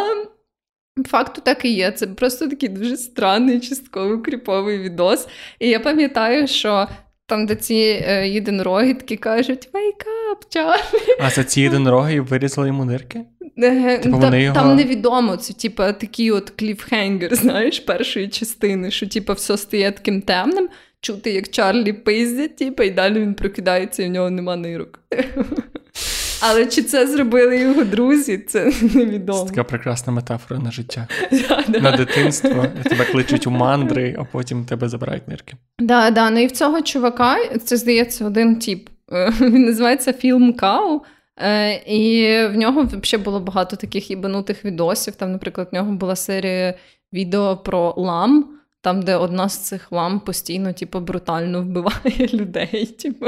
факту так і є. Це просто такий дуже странний, частковий кріповий відос. І я пам'ятаю, що там, де ці е, єдинороги такі кажуть: Wake up, Чарлі? А за ці єдинороги вирізали йому нирки? Е, Типу, та- вони його- Там невідомо, це типа такий от кліфхенгер, знаєш, першої частини, що типа все стає таким темним, чути, як Чарлі пиздять, типа, і далі він прокидається, і в нього нема нирок. Але чи це зробили його друзі, це невідомо. Це така прекрасна метафора на життя. На дитинство тебе кличуть у мандри, а потім тебе забирають нирки. Да, да. Ну і в цього чувака, це здається, один тип. Е, Він називається Філм Кау. Е, І в нього взагалі було багато таких ібанутих відосів. Там, наприклад, в нього була серія відео про лам. Там, де одна з цих лам постійно, типу, брутально вбиває людей. Типу,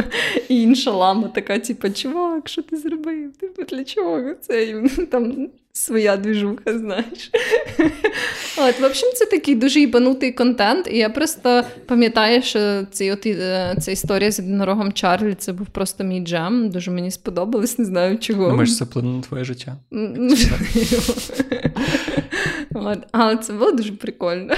і інша лама така, типу, чувак, що ти зробив? Типу, для чого це? І там своя двіжуха, знаєш. От, в общем, це такий дуже їбанутий контент. І я просто пам'ятаю, що цей, от, е, ця історія з єдинорогом Чарлі це був просто мій джем. Дуже мені сподобалось, не знаю чого. Думаєш, це вплине на твоє життя? От, Але це було дуже прикольно.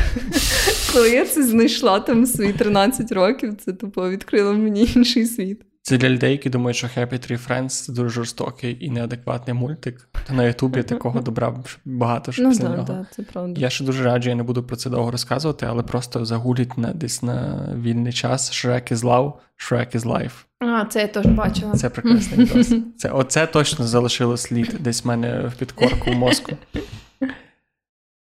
Коли я це знайшла там в свої 13 років, це тупо відкрило мені інший світ. Це для людей, які думають, що Happy Tree Friends це дуже жорстокий і неадекватний мультик. То на Ютубі такого добра багато що Ну після нього. да, це правда. Я ще дуже раджу, я не буду про це довго розказувати, але просто загуліть на десь на вільний час. Shrek is love, Shrek is life. А, це я теж бачила. Це прекрасний відос. Це оце точно залишило слід десь в мене в підкорку в мозку.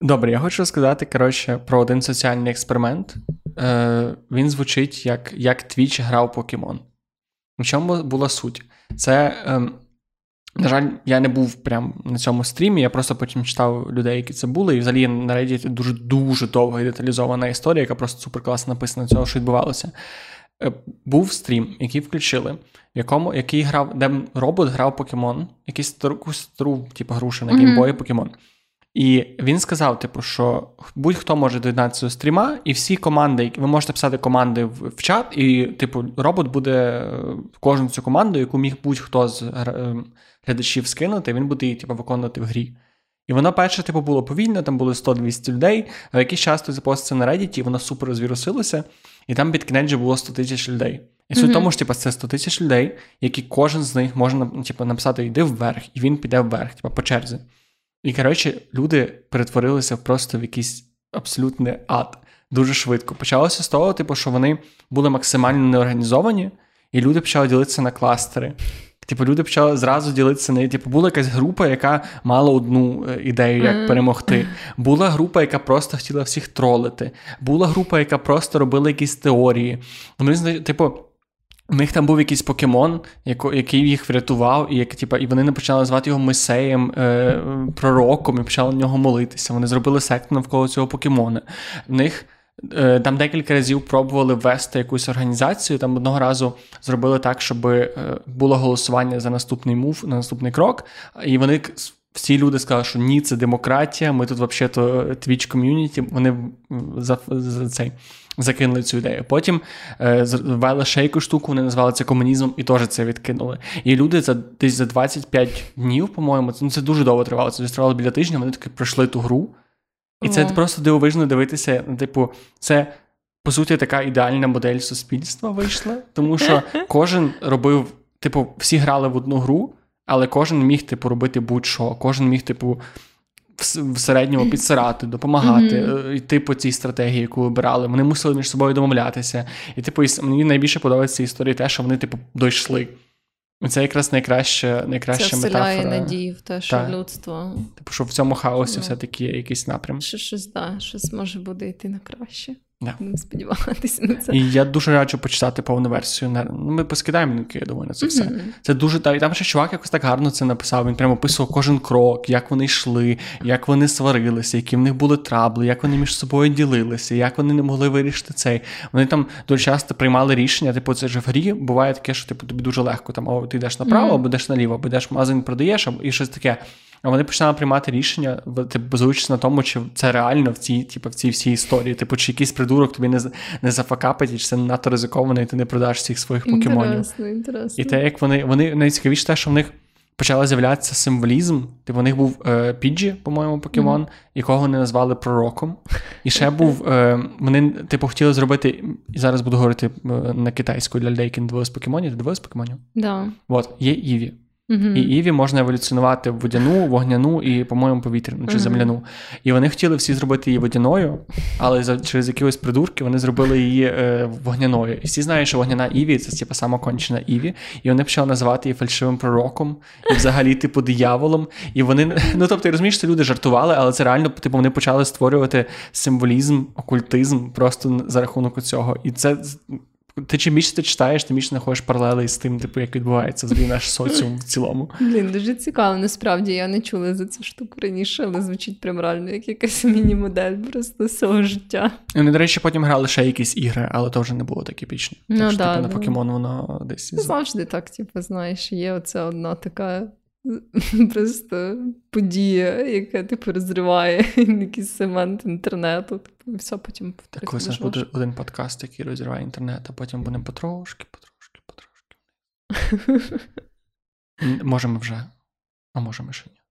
Добре, я хочу сказати, коротше, про один соціальний експеримент. Е, він звучить як, як Твіч грав покемон. В чому була суть? Це, ем, на жаль, я не був прям на цьому стрімі, я просто потім читав людей, які це були, і взагалі на Reddit дуже дуже довга і деталізована історія, яка просто суперкласно написана цього, що відбувалося. Е, Був стрім, який включили, в якому який грав, де робот грав покемон, якийсь стару, типу, грушу на геймбої покемон. І він сказав, типу, що будь-хто може доєднатися до стріма, і всі команди, ви можете писати команди в, чат, і, типу, робот буде е, кожну цю команду, яку міг будь-хто з е, глядачів скинути, він буде її типу, виконувати в грі. І воно перше, типу, було повільно, там було 100-200 людей, а якийсь час ти запостив на Reddit, і воно супер розвірусилося, і там під кінець було 100 тисяч людей. І суть в Мгм. тому, що типу, це 100 тисяч людей, які кожен з них може типу, написати йди вверх, і він піде вверх, типу, по черзі. І коротше, люди перетворилися просто в якийсь абсолютний ад дуже швидко. Почалося з того, типу, що вони були максимально неорганізовані, і люди почали ділитися на кластери. Типу, люди почали зразу ділитися на типу, була якась група, яка мала одну е, ідею, як Мгм. перемогти. Була група, яка просто хотіла всіх тролити. Була група, яка просто робила якісь теорії. Вони, типу, у них там був якийсь покемон, який їх врятував, і, як, типу, і вони не почали звати його Месеєм, е, пророком, і почали на нього молитися. Вони зробили секту навколо цього покемона. В них е, там декілька разів пробували ввести якусь організацію. Там одного разу зробили так, щоб е, було голосування за наступний мув, на наступний крок. І вони всі люди сказали, що ні, це демократія. Ми тут взагалі-то Twitch ком'юніті. Вони за, за цей. Закинули цю ідею. Потім е, ввели ще яку штуку, вони назвали це комунізмом і теж це відкинули. І люди за десь за 25 днів, по-моєму, це, ну, це дуже довго тривало. Це тривало біля тижня. Вони таки пройшли ту гру. І це Ого. просто дивовижно дивитися. Типу, це по суті така ідеальна модель суспільства вийшла, тому що кожен робив, типу, всі грали в одну гру, але кожен міг, типу, робити будь-що. Кожен міг, типу, в, середньому підсирати, допомагати, mm-hmm. йти по цій стратегії, яку вибирали. Вони мусили між собою домовлятися. І, типу, мені найбільше подобається історія історії те, що вони, типу, дойшли. Це якраз найкраща, найкраща це метафора. надію в те, що Так. людство Типу, що в цьому хаосі yeah. все-таки є якийсь напрям. що щось да, щось може буде йти на краще. Да. Будемо сподіватися на це. І я дуже раджу почитати повну версію. Ну, ми поскидаємо лінки, я думаю, на це все. Мгм. Це дуже та і там ще чувак якось так гарно це написав. Він прямо описував кожен крок, як вони йшли, як вони сварилися, які в них були трабли, як вони між собою ділилися, як вони не могли вирішити цей. Вони там дуже часто приймали рішення. Типу, це ж в грі буває таке, що типу тобі дуже легко там о, ти йдеш направо, або йдеш наліво, або йдеш магазин, продаєш, або і щось таке. А вони починали приймати рішення, типу, базуючись на тому, чи це реально в цій, типу, в цій всій історії. Типу, чи якийсь придурок тобі не, не зафакапить, і чи це надто ризиковано, і ти не продаш всіх своїх покемонів. Інтересно, інтересно. І те, як вони, вони найцікавіше те, що в них почала з'являтися символізм. Типу, у них був е, Піджі, по-моєму, покемон, mm-hmm. якого вони назвали пророком. І ще був. Е, вони, типу, хотіли зробити. І зараз буду говорити е, на китайську для людей, які не дивились покемонів. Ти дивились покемонів? Да. От, є Іві. Uh-huh. І Іві можна еволюціонувати в водяну, вогняну і, по-моєму, повітряну чи uh-huh. земляну. І вони хотіли всі зробити її водяною, але за, через якісь придурки вони зробили її е, вогняною. І всі знають, що вогняна Іві це типу, сама кончена Іві. І вони почали називати її фальшивим пророком і взагалі, типу, дияволом. І вони, ну тобто, розумієш, що люди жартували, але це реально, типу, вони почали створювати символізм, окультизм просто за рахунок цього. І це ти чим більше ти читаєш, тим більше знаходиш паралели з тим, типу, як відбувається взагалі наш соціум в цілому. Блін, дуже цікаво. Насправді я не чула за цю штуку раніше, але звучить прям реально як якась міні-модель просто свого життя. Вони, до речі, потім грали ще якісь ігри, але то вже не було так епічно. Ну, так що, да, типу, да. на покемон воно десь. Завжди так, типу, знаєш, є оця одна така. Просто подія, яка типу розриває якийсь сегмент інтернету, типу, і все потім Так, коли це буде один подкаст, який розриває інтернет, а потім будемо потрошки, потрошки, потрошки. Можемо вже, а можемо ще ні.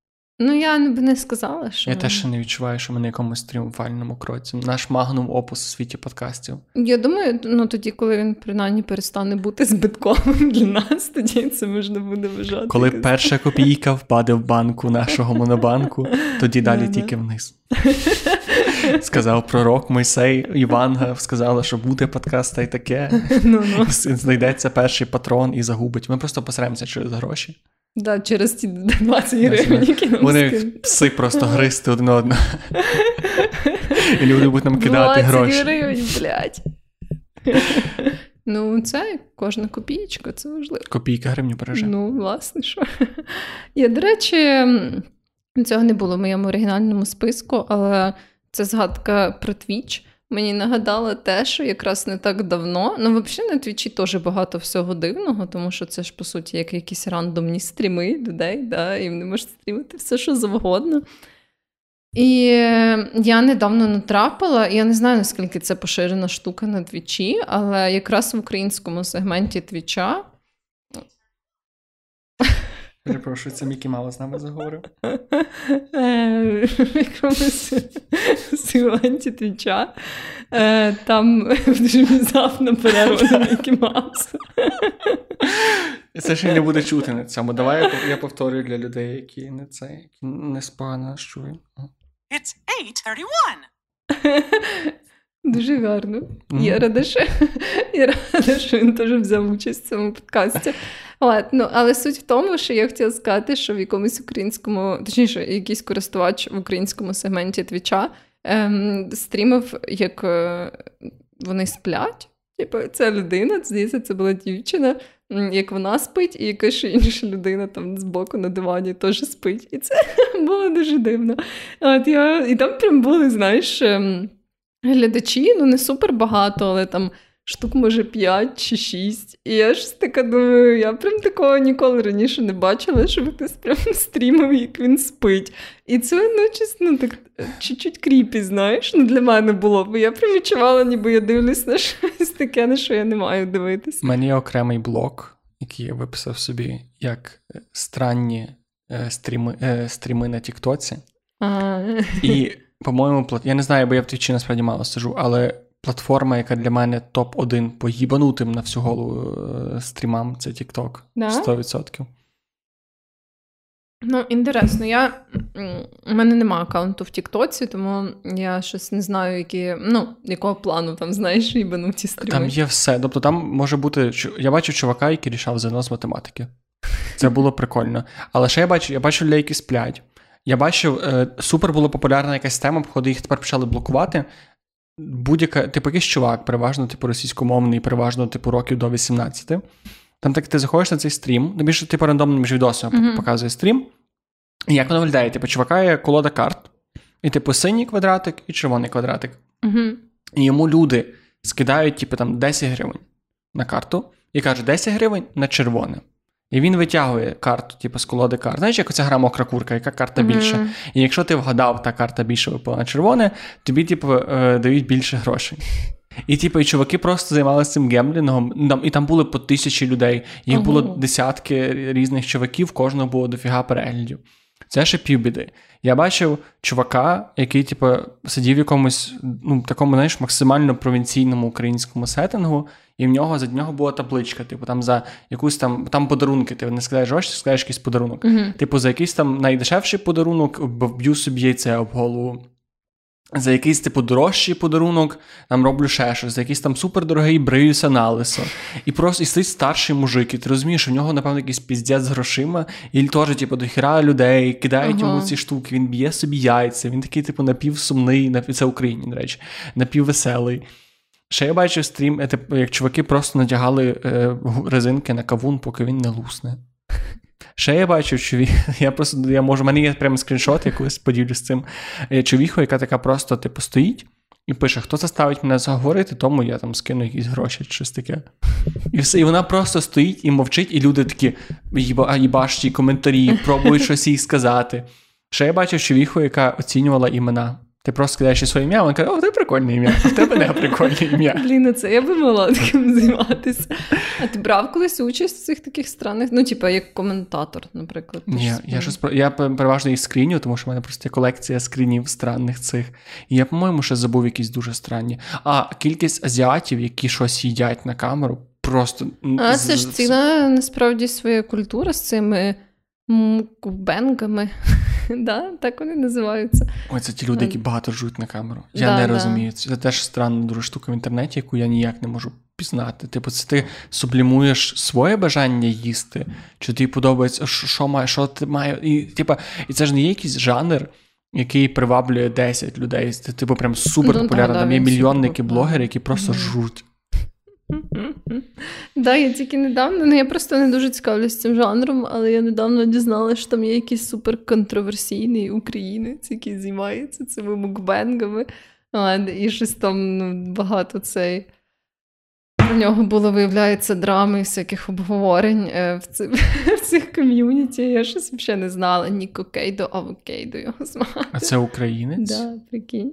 Ну, я б не сказала, що. Я теж ще не відчуваю, що ми на якомусь тріумфальному кроці. Наш магнум опус у світі подкастів. Я думаю, ну тоді, коли він принаймні перестане бути збитковим для нас, тоді це можна буде вважати. Коли якось. перша копійка впаде в банку нашого монобанку, тоді далі тільки вниз. Сказав пророк Мойсей Іванга, сказала, що буде подкаст та й таке. Знайдеться перший патрон і загубить. Ми просто посеремося через гроші. Да, через ті 20 гривень, які нам Вони пси просто гристи один одного. І люди будуть нам кидати 20 гроші. 20 гривень, блядь. Ну, це кожна копійка, це важливо. Копійка гривню береже. Ну, власне, що. Я, до речі, цього не було в моєму оригінальному списку, але це згадка про Twitch. Мені нагадало те, що якраз не так давно. Ну, взагалі, на твічі теж багато всього дивного, тому що це ж, по суті, як якісь рандомні стріми людей, да, і вони можуть стрімити все, що завгодно. І я недавно натрапила, я не знаю, наскільки це поширена штука на твічі, але якраз в українському сегменті твіча. Перепрошую, це Мікі Маус з нами заговорив. В якомусь сегменті твіча. Там дуже внезапно перерва на Мікі Маусу. Це ще не буде чути на цьому. Давай я повторюю для людей, які не це, які не спогано чують. It's 8.31. Дуже гарно. Mm-hmm. Я рада, що я рада, що він теж взяв участь в цьому подкасті. От, ну, Але суть в тому, що я хотіла сказати, що в якомусь українському, точніше, якийсь користувач в українському сегменті Твіча ем, стрімив, як е, вони сплять. Типу, ця людина, здається, це була дівчина, як вона спить, і якась інша людина там збоку на дивані теж спить. І це було дуже дивно. От я, І там прям були, знаєш. Ем, глядачі, ну не супер багато, але там штук, може, 5 чи 6. І я ж така думаю, я прям такого ніколи раніше не бачила, щоб хтось прям стрімив, як він спить. І це, ну, чесно, так чуть-чуть кріпі, знаєш, ну для мене було, бо я прям відчувала, ніби я дивлюсь на щось таке, на що я не маю дивитися. У мене є окремий блок, який я виписав собі, як странні е, стріми, е, стріми на Тіктоці. І по-моєму, я не знаю, бо я в твічі насправді мало сижу, але платформа, яка для мене топ-1 по їбанутим на всю голову стрімам, це TikTok. Да? 100%. Ну, інтересно, я у мене немає аккаунту в Тіктоці, тому я щось не знаю, які, ну, якого плану там, знаєш, їбануті стріми. Там є все. Тобто там може бути. Я бачу чувака, який рішав ЗНО з математики. Це було прикольно. Але ще я бачу, я бачу людей, які сплять. Я бачив, е, супер була популярна якась тема, походу їх тепер почали блокувати. Будь-яка, типу, якийсь чувак, переважно, типу, російськомовний, переважно, типу, років до 18. Там так ти заходиш на цей стрім, ну більше типу рандомним між відосами mm-hmm. показує стрім. І як воно виглядає? Типу, чувака є колода карт, і, типу, синій квадратик і червоний квадратик. Mm-hmm. І йому люди скидають, типу, там 10 гривень на карту і кажуть, 10 гривень на червоне. І він витягує карту, типу, з колоди карт. Знаєш, як оця гра мокра курка, яка карта більше. Mm-hmm. І якщо ти вгадав, та карта більше випала на червоне, тобі, типу, дають більше грошей. І типу, і чуваки просто займалися цим гемблінгом. Там, і там були по тисячі людей. Їх Ого. було десятки різних чуваків, кожного було дофіга переглядів. Це ще півбіди. Я бачив чувака, який, типу, сидів в якомусь ну, такому, знаєш, максимально провінційному українському сеттингу, і в нього за нього була табличка, типу, там за якусь там там подарунки. Ти не складаєш гроші, ти складаєш якийсь подарунок. Типу, за якийсь там найдешевший подарунок вб'ю собі яйце об голову. За якийсь типу дорожчий подарунок там роблю ще щось, за якийсь там супердорогий бриюся на лисо. І просто і стоїть старший мужик, і ти розумієш, в нього, напевно, якийсь піздець з грошима, і теж, типу, до хіра людей, кидають Ага. йому ці штуки, він б'є собі яйця, він такий, типу, напівсумний, напів... це Україні, до речі, напіввеселий. Ще я бачив стрім, е, як чуваки просто надягали е, резинки на кавун, поки він не лусне. Ще я бачив, він, я просто я можу, в мене є прямо скріншот, я колись поділюсь з цим. Е, Човіху, яка така просто типу стоїть і пише: хто заставить мене заговорити, тому я там скину якісь гроші щось таке. І все, і вона просто стоїть і мовчить, і люди такі їба, їбашті коментарі, пробують щось їй сказати. Ще я бачив човіху, яка оцінювала імена. Ти просто скидаєш їй своє ім'я, вона каже, о, ти прикольне ім'я, в тебе не прикольне ім'я. Блін, це я би могла таким займатися. А ти брав колись участь в цих таких странних, ну, типа, як коментатор, наприклад. Ні, ж я щось я переважно їх скріню, тому що в мене просто є колекція скрінів странних цих. І я, по-моєму, ще забув якісь дуже странні. А кількість азіатів, які щось їдять на камеру, просто А це ж ціла насправді своя культура з цими мукбенгами. да? Так вони називаються. Ой, це ті люди, які багато жують на камеру. Я Да, не да. розумію. Це теж странна дуже штука в інтернеті, яку я ніяк не можу пізнати. Типу, це ти сублімуєш своє бажання їсти, чи тобі подобається, що, що має, що ти має. І, типу, і це ж не є якийсь жанр. Який приваблює 10 людей. Це типу прям супер Ну, популярно. Там є мільйонники, блогери, які просто Мгм. жруть. Да, я тільки недавно, ну я просто не дуже цікавлюсь цим жанром, але я недавно дізналася, що там є якийсь суперконтроверсійний українець, який займається цими мукбенгами. І щось там ну, багато цей. Про нього було, виявляється, драми і всяких обговорень е, в, ци, в цих ком'юніті. Я щось взагалі не знала. Ніко Кейдо, Авокейдо його звати. А це українець? Да, прикинь.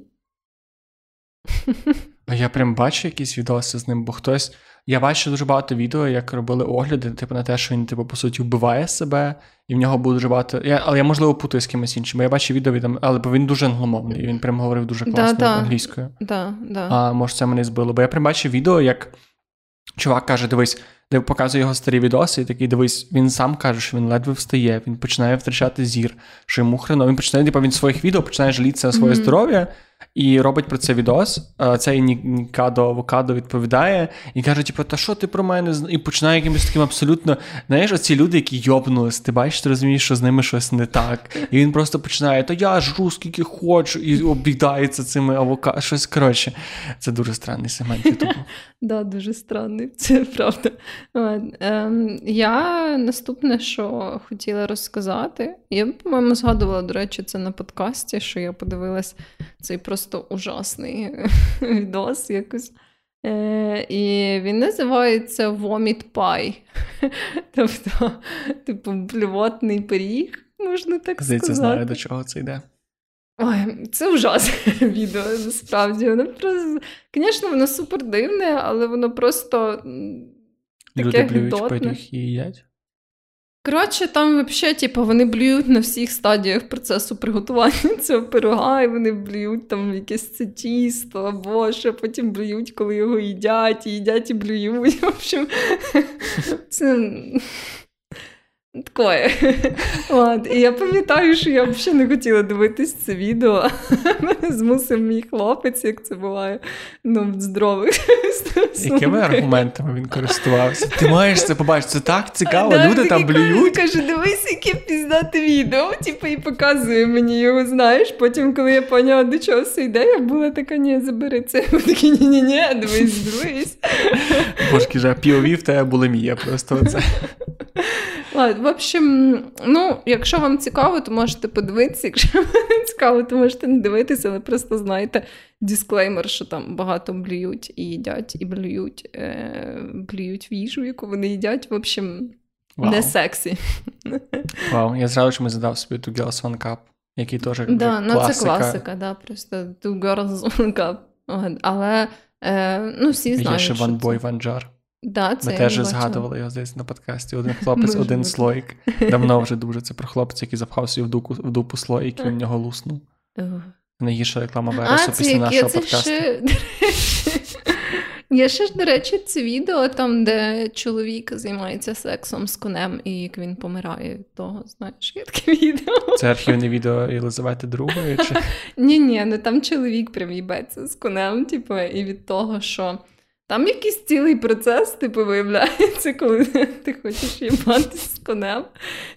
А я прям бачу якісь відоси з ним, бо хтось. Я бачу дуже багато відео, як робили огляди, типу, на те, що він, типу, по суті, вбиває себе, і в нього було дуже багато. Я, але я, можливо, путаю з кимось іншим. Я бачу відео від але бо він дуже англомовний, і він прям говорив дуже класно да. англійською. Да, да. А може, це мене збило. Бо я прям бачу відео, як чувак каже: дивись, де показує його старі відоси, і такий дивись, він сам каже, що він ледве встає, він починає втрачати зір, що йому хреново. Він починає, типу, він своїх відео починає жалітися на своє Мгм. здоров'я і робить про це відос. Цей Нікадо Авокадо відповідає і каже: типу, та що ти про мене зна-?» І починає якимось таким абсолютно. Знаєш, оці люди, які йобнулись, ти бачиш, ти розумієш, що з ними щось не так. І він просто починає: Та я жру скільки хочу, і обідається цими авокадо. Щось коротше. Це дуже странний сегмент. Да, дуже странний, це правда. Ем, я наступне, що хотіла розказати, я, по-моєму, згадувала, до речі, це на подкасті, що я подивилась цей просто ужасний відос якось. Е, і він називається Vomit Pie. Тобто, типу, блювотний пиріг, можна так Здається, сказати. знаю, до чого це йде. Ой, це ужасне відео, насправді. Воно просто, звісно, воно супер дивне, але воно просто Люди блюють гидотне. і їдять. Коротше, там взагалі, типу, вони блюють на всіх стадіях процесу приготування цього пирога, і вони блюють там якесь це тісто або що, потім блюють, коли його їдять, і їдять і блюють. В общем, це. Такое. От. І я пам'ятаю, що я взагалі не хотіла дивитись це відео. Мене змусив мій хлопець, як це буває, ну, в здорових Якими аргументами він користувався? Ти маєш це побачити, це так цікаво, Да, люди там блюють. Каже, дивись, яке піздате відео. Типу, і показує мені його, знаєш. Потім, коли я поняла, до чого все йде, я була така, ні, забери це. Я такий, ні-ні-ні, дивись, дивись. Божки же, POV в тебе булимія просто оце. Ладно, в общем, ну, якщо вам цікаво, то можете подивитися. Якщо вам не цікаво, то можете не дивитися, але просто знайте дисклеймер, що там багато блюють і їдять, і блюють, е, блюють в їжу, яку вони їдять. В общем, Вау. не сексі. Вау, я зразу чомусь задав собі ту Girls One Cup, який теж Да, ну класика. це класика, да, просто two girls one cup. Але Е, ну, всі знають, Є ще Ван це. Бой Ванджар. Да, це Ми я теж згадували його десь на подкасті. Один хлопець, Може один слоїк. Давно вже дуже це про хлопця, який запхав собі в дупу, в дупу слоїк, і в нього луснув. Найгірша реклама Вересу після яке нашого це подкасту. ще. Є ще ж, до речі, це відео, там, де чоловік займається сексом з конем, і як він помирає від того. Знаєш, є таке відео. Це архівне відео Єлизавети чи Ні, ні, ну там чоловік прям їбеться з конем, типу, і від того, що там якийсь цілий процес, типу, виявляється, коли ти хочеш їбатись з конем.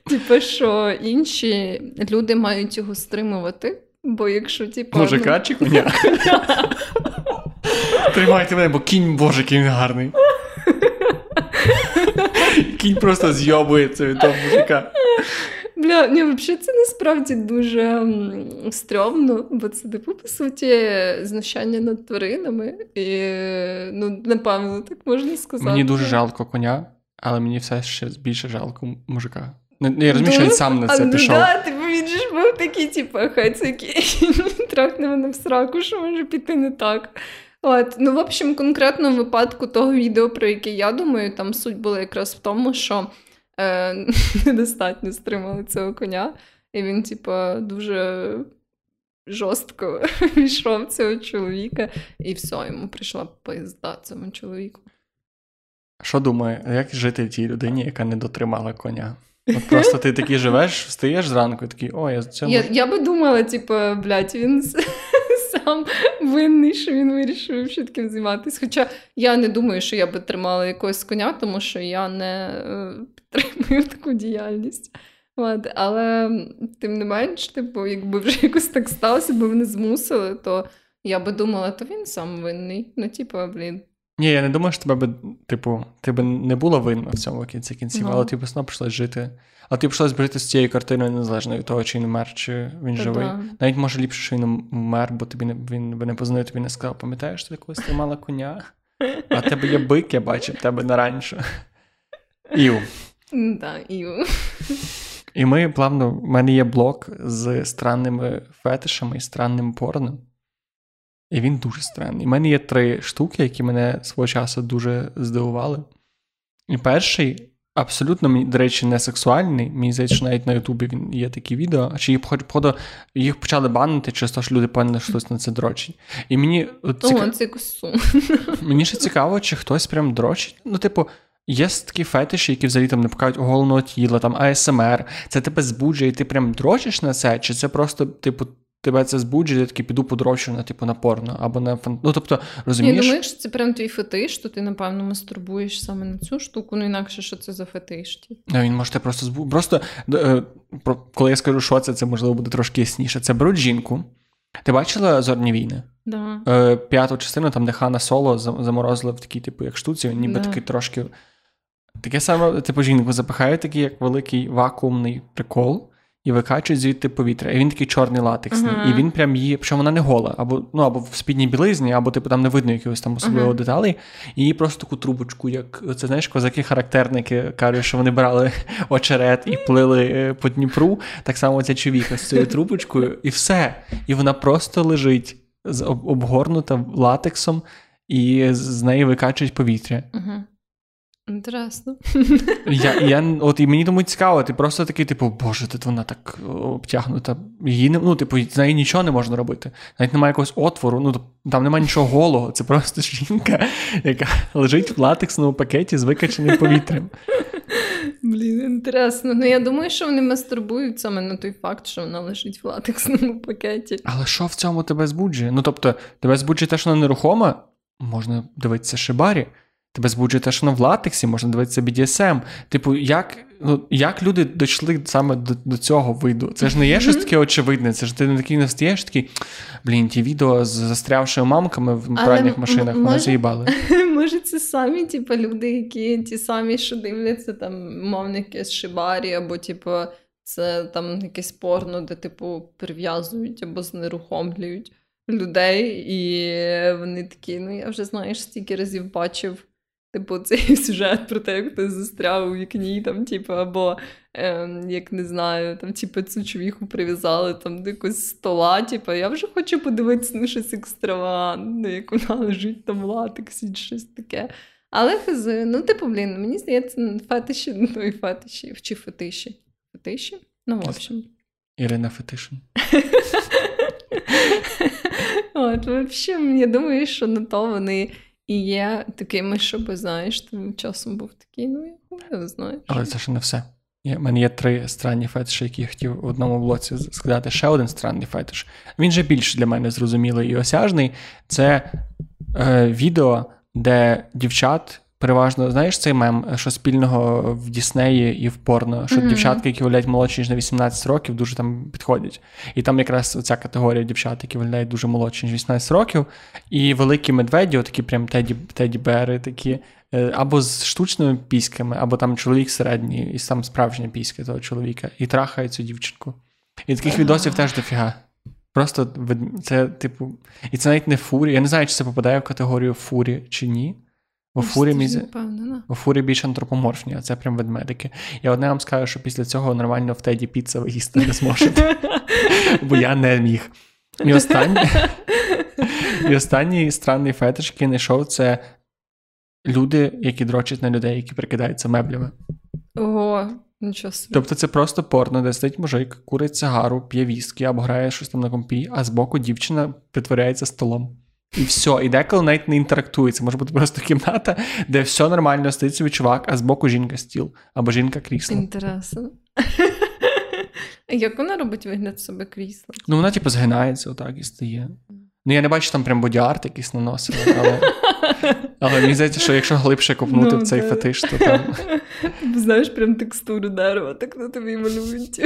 Типу, що інші люди мають його стримувати. Бо якщо, типу, мужика чи коня? Тримайте мене, бо кінь, боже, він гарний. Кінь просто зйобується від того мужика. Бля, ні, взагалі це насправді дуже стрьомно, бо це, типу, по суті, знущання над тваринами. І, ну, напевно, так можна сказати. Мені дуже жалко коня, але мені все ще більше жалко мужика. Ну, Я розумію, що він сам на це а, ну. Да, типу, він же ж був такий, типу, хай це трахне мене в сраку, що може піти не так. От, ну, в общем, конкретно в випадку того відео, про яке я думаю, там суть була якраз в тому, що е, недостатньо стримали цього коня, і він, типу, дуже жорстко війшов цього чоловіка, і все, йому прийшла пизда цьому чоловіку. Що думає, як жити в тій людині, яка не дотримала коня? От просто ти такий живеш, встаєш зранку і такий, о, я це Я, я би думала, типу, блядь, він сам винний, що він вирішив ще таким займатися. Хоча я не думаю, що я би тримала якогось коня, тому що я не е, підтримую таку діяльність. От, але тим не менш, типу, якби вже якось так сталося, бо вони змусили, то я би думала, то він сам винний. Ну, типу, блін. Ні, я не думаю, що тебе би, типу, ти би не була винна в цьому кінці кінців, Ну. але ти б знову прийшлося жити. Але ти прийшлося жити з цією картиною незалежно від того, чи він вмер, чи він Та живий. да. Навіть може ліпше, що він вмер, бо тобі не він би не познав, тобі не сказав, пам'ятаєш, ти колись тримала коня? А в тебе є бик, я бачив тебе на раніше. Іу. Да, і... І ми плавно, в мене є блок з странними фетишами і странним порно. І він дуже странний. У мене є три штуки, які мене свого часу дуже здивували. І перший, абсолютно, до речі, не сексуальний. Мені здається, що навіть на Ютубі він є такі відео, чи їх, походу, їх почали банити через те, що люди поняли, що хтось на це дрочить. І мені от, ціка... О, це якось сум. Мені ще цікаво, чи хтось прям дрочить. Ну, типу, є такі фетиші, які взагалі там не покажуть оголеного тіла, там АСМР. Це тебе збуджує, і ти прям дрочиш на це, чи це просто, типу, тебе це збуджує, я такий піду подрочу на, типу, на порно або на фан... Ну, тобто, Я розумієш? думаю, якщо це прям твій фетиш, то ти, напевно, мастурбуєш саме на цю штуку, ну інакше, що це за фетиш? типу? Ну, Він може тебе просто збу... Просто е, про... коли я скажу, що це, це можливо буде трошки ясніше. Це беруть жінку. Ти бачила зорні війни? Да. Е, п'яту частину, там, де Хана Соло заморозили в такій, типу, як штуці, він ніби Да. такий трошки. Таке саме, типу, жінку запихають такий, як великий вакуумний прикол, і викачують звідти повітря. І він такий чорний латексний. Ага. І він прям її, причому вона не гола, або, ну, або в спідній білизні, або типу там не видно якогось там особливого Ага. деталей. І її просто таку трубочку, як це знаєш, козаки-характерники кажуть, що вони брали очерет і плили е, по Дніпру. Так само ця човіха з цією трубочкою, і все. І вона просто лежить обгорнута латексом, і з- з неї викачують повітря. Угу. Інтересно. Я, я, от і мені тому цікаво, ти просто такий, типу, боже, тут вона так обтягнута. Її не, ну, типу, з нею нічого не можна робити. Навіть немає якогось отвору, ну там немає нічого голого. Це просто жінка, яка лежить в латексному пакеті з викаченим повітрям. Блін, інтересно. Ну я думаю, що вони мастурбують саме на той факт, що вона лежить в латексному пакеті. Але що в цьому тебе збуджує? Ну тобто, тебе збуджує те, що вона нерухома, можна дивитися шибарі. Тебе збуджує те, що вона в латексі, можна дивитися BDSM. Типу, як, ну, як люди дійшли саме до, до цього виду? Це ж не є щось таке очевидне. Це ж ти не такий не встаєш, такий, блін, ті відео з застрявшими мамками в Але пральних машинах може- мене заїбали. Може, це самі, типу, люди, які ті самі, що дивляться там, мовно, якесь шибарі, або, типу, це там якесь порно, де, типу, прив'язують або знерухомлюють людей, і вони такі, ну я вже знаєш, стільки разів бачив Типу, цей сюжет про те, як хтось застряв у вікні, там, типу, або е, як не знаю, там, типу, цю човіху прив'язали там до якогось стола. Типу, я вже хочу подивитися на щось екстравагантне, як вона лежить там в латексі, щось таке. Але хз, ну, типу, блін, мені здається, фетиші, ну і фетиші, чи фетиші. Фетиші? Ну, в общем. Ірина Фетишин. От, в общем, я думаю, що на то вони і є такими, щоб, знаєш, тим часом був такий, ну, я знаю. Але це ще не все. У мене є три странні фетиші, які я хотів в одному блоці сказати. Ще один странний фетиш. Він же більш для мене зрозумілий і осяжний. Це е, відео, де дівчат. Переважно, знаєш цей мем, що спільного в Діснеї і в порно, що mm-hmm. дівчатки, які виглядають молодші ніж на 18 років, дуже там підходять. І там якраз ця категорія дівчат, які виглядають дуже молодші, ніж 18 років, і великі медведі, такі прям теді, теді-бери, такі, е, або з штучними піськами, або там чоловік середній, і сам справжня піська того чоловіка, і трахає цю дівчинку. І таких відосів теж дофіга. Просто це, типу, і це навіть не фурі. Я не знаю, чи це попадає в категорію фурі чи ні. У фурі, міз... у фурі більш антропоморфні, а це прям ведмедики. Я одне вам скажу, що після цього нормально в теді піца ви їсти не зможете. Бо я не міг. І останній і останній странний фетиш, який знайшов, це люди, які дрочать на людей, які прикидаються меблями. Ого, нічого собі. Тобто це просто порно, де сидить мужик, курить цигару, п'є віскі або грає щось там на компі, а збоку дівчина притворяється столом. І все, і деколи навіть не інтерактується. Може бути просто кімната, де все нормально стоїть собі чувак, а збоку жінка стіл або жінка крісло. Інтересно. Як вона робить вигляд себе крісло? Ну, вона, типу, згинається отак і стає. Ну, я не бачу там прям бодіарт якийсь наносили, але але мені здається, що якщо глибше копнути ну, в цей да. фетиш, то там. Знаєш, прям текстуру дерева, так на тобі малюють.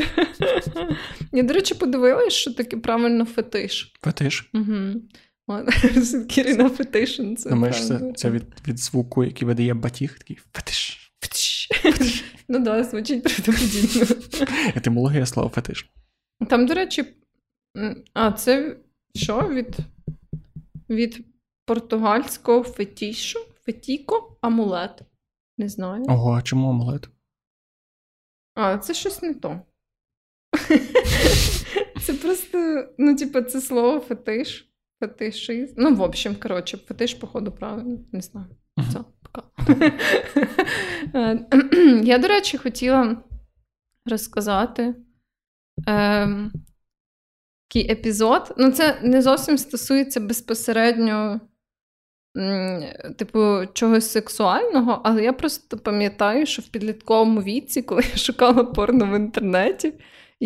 Я, до речі, подивилась, що таке правильно фетиш. Фетиш? Угу. Кіріна Фетишн. Це ну, це, це від від звуку, який видає батіг, такий фетиш. Ну да, звучить правдоподібно. Етимологія слова фетиш. Там, до речі, а це що? Від від португальського фетішу? Фетіко? Амулет. Не знаю. Ого, а чому амулет? А, це щось не то. Це просто, ну, типу, це слово фетиш. Фетишист. Ну, в общем, коротше, фетиш, походу, правильно, не знаю. Все, пока. Я, до речі, хотіла розказати е, такий епізод. Ну, це не зовсім стосується безпосередньо, типу, чогось сексуального, але я просто пам'ятаю, що в підлітковому віці, коли я шукала порно в інтернеті,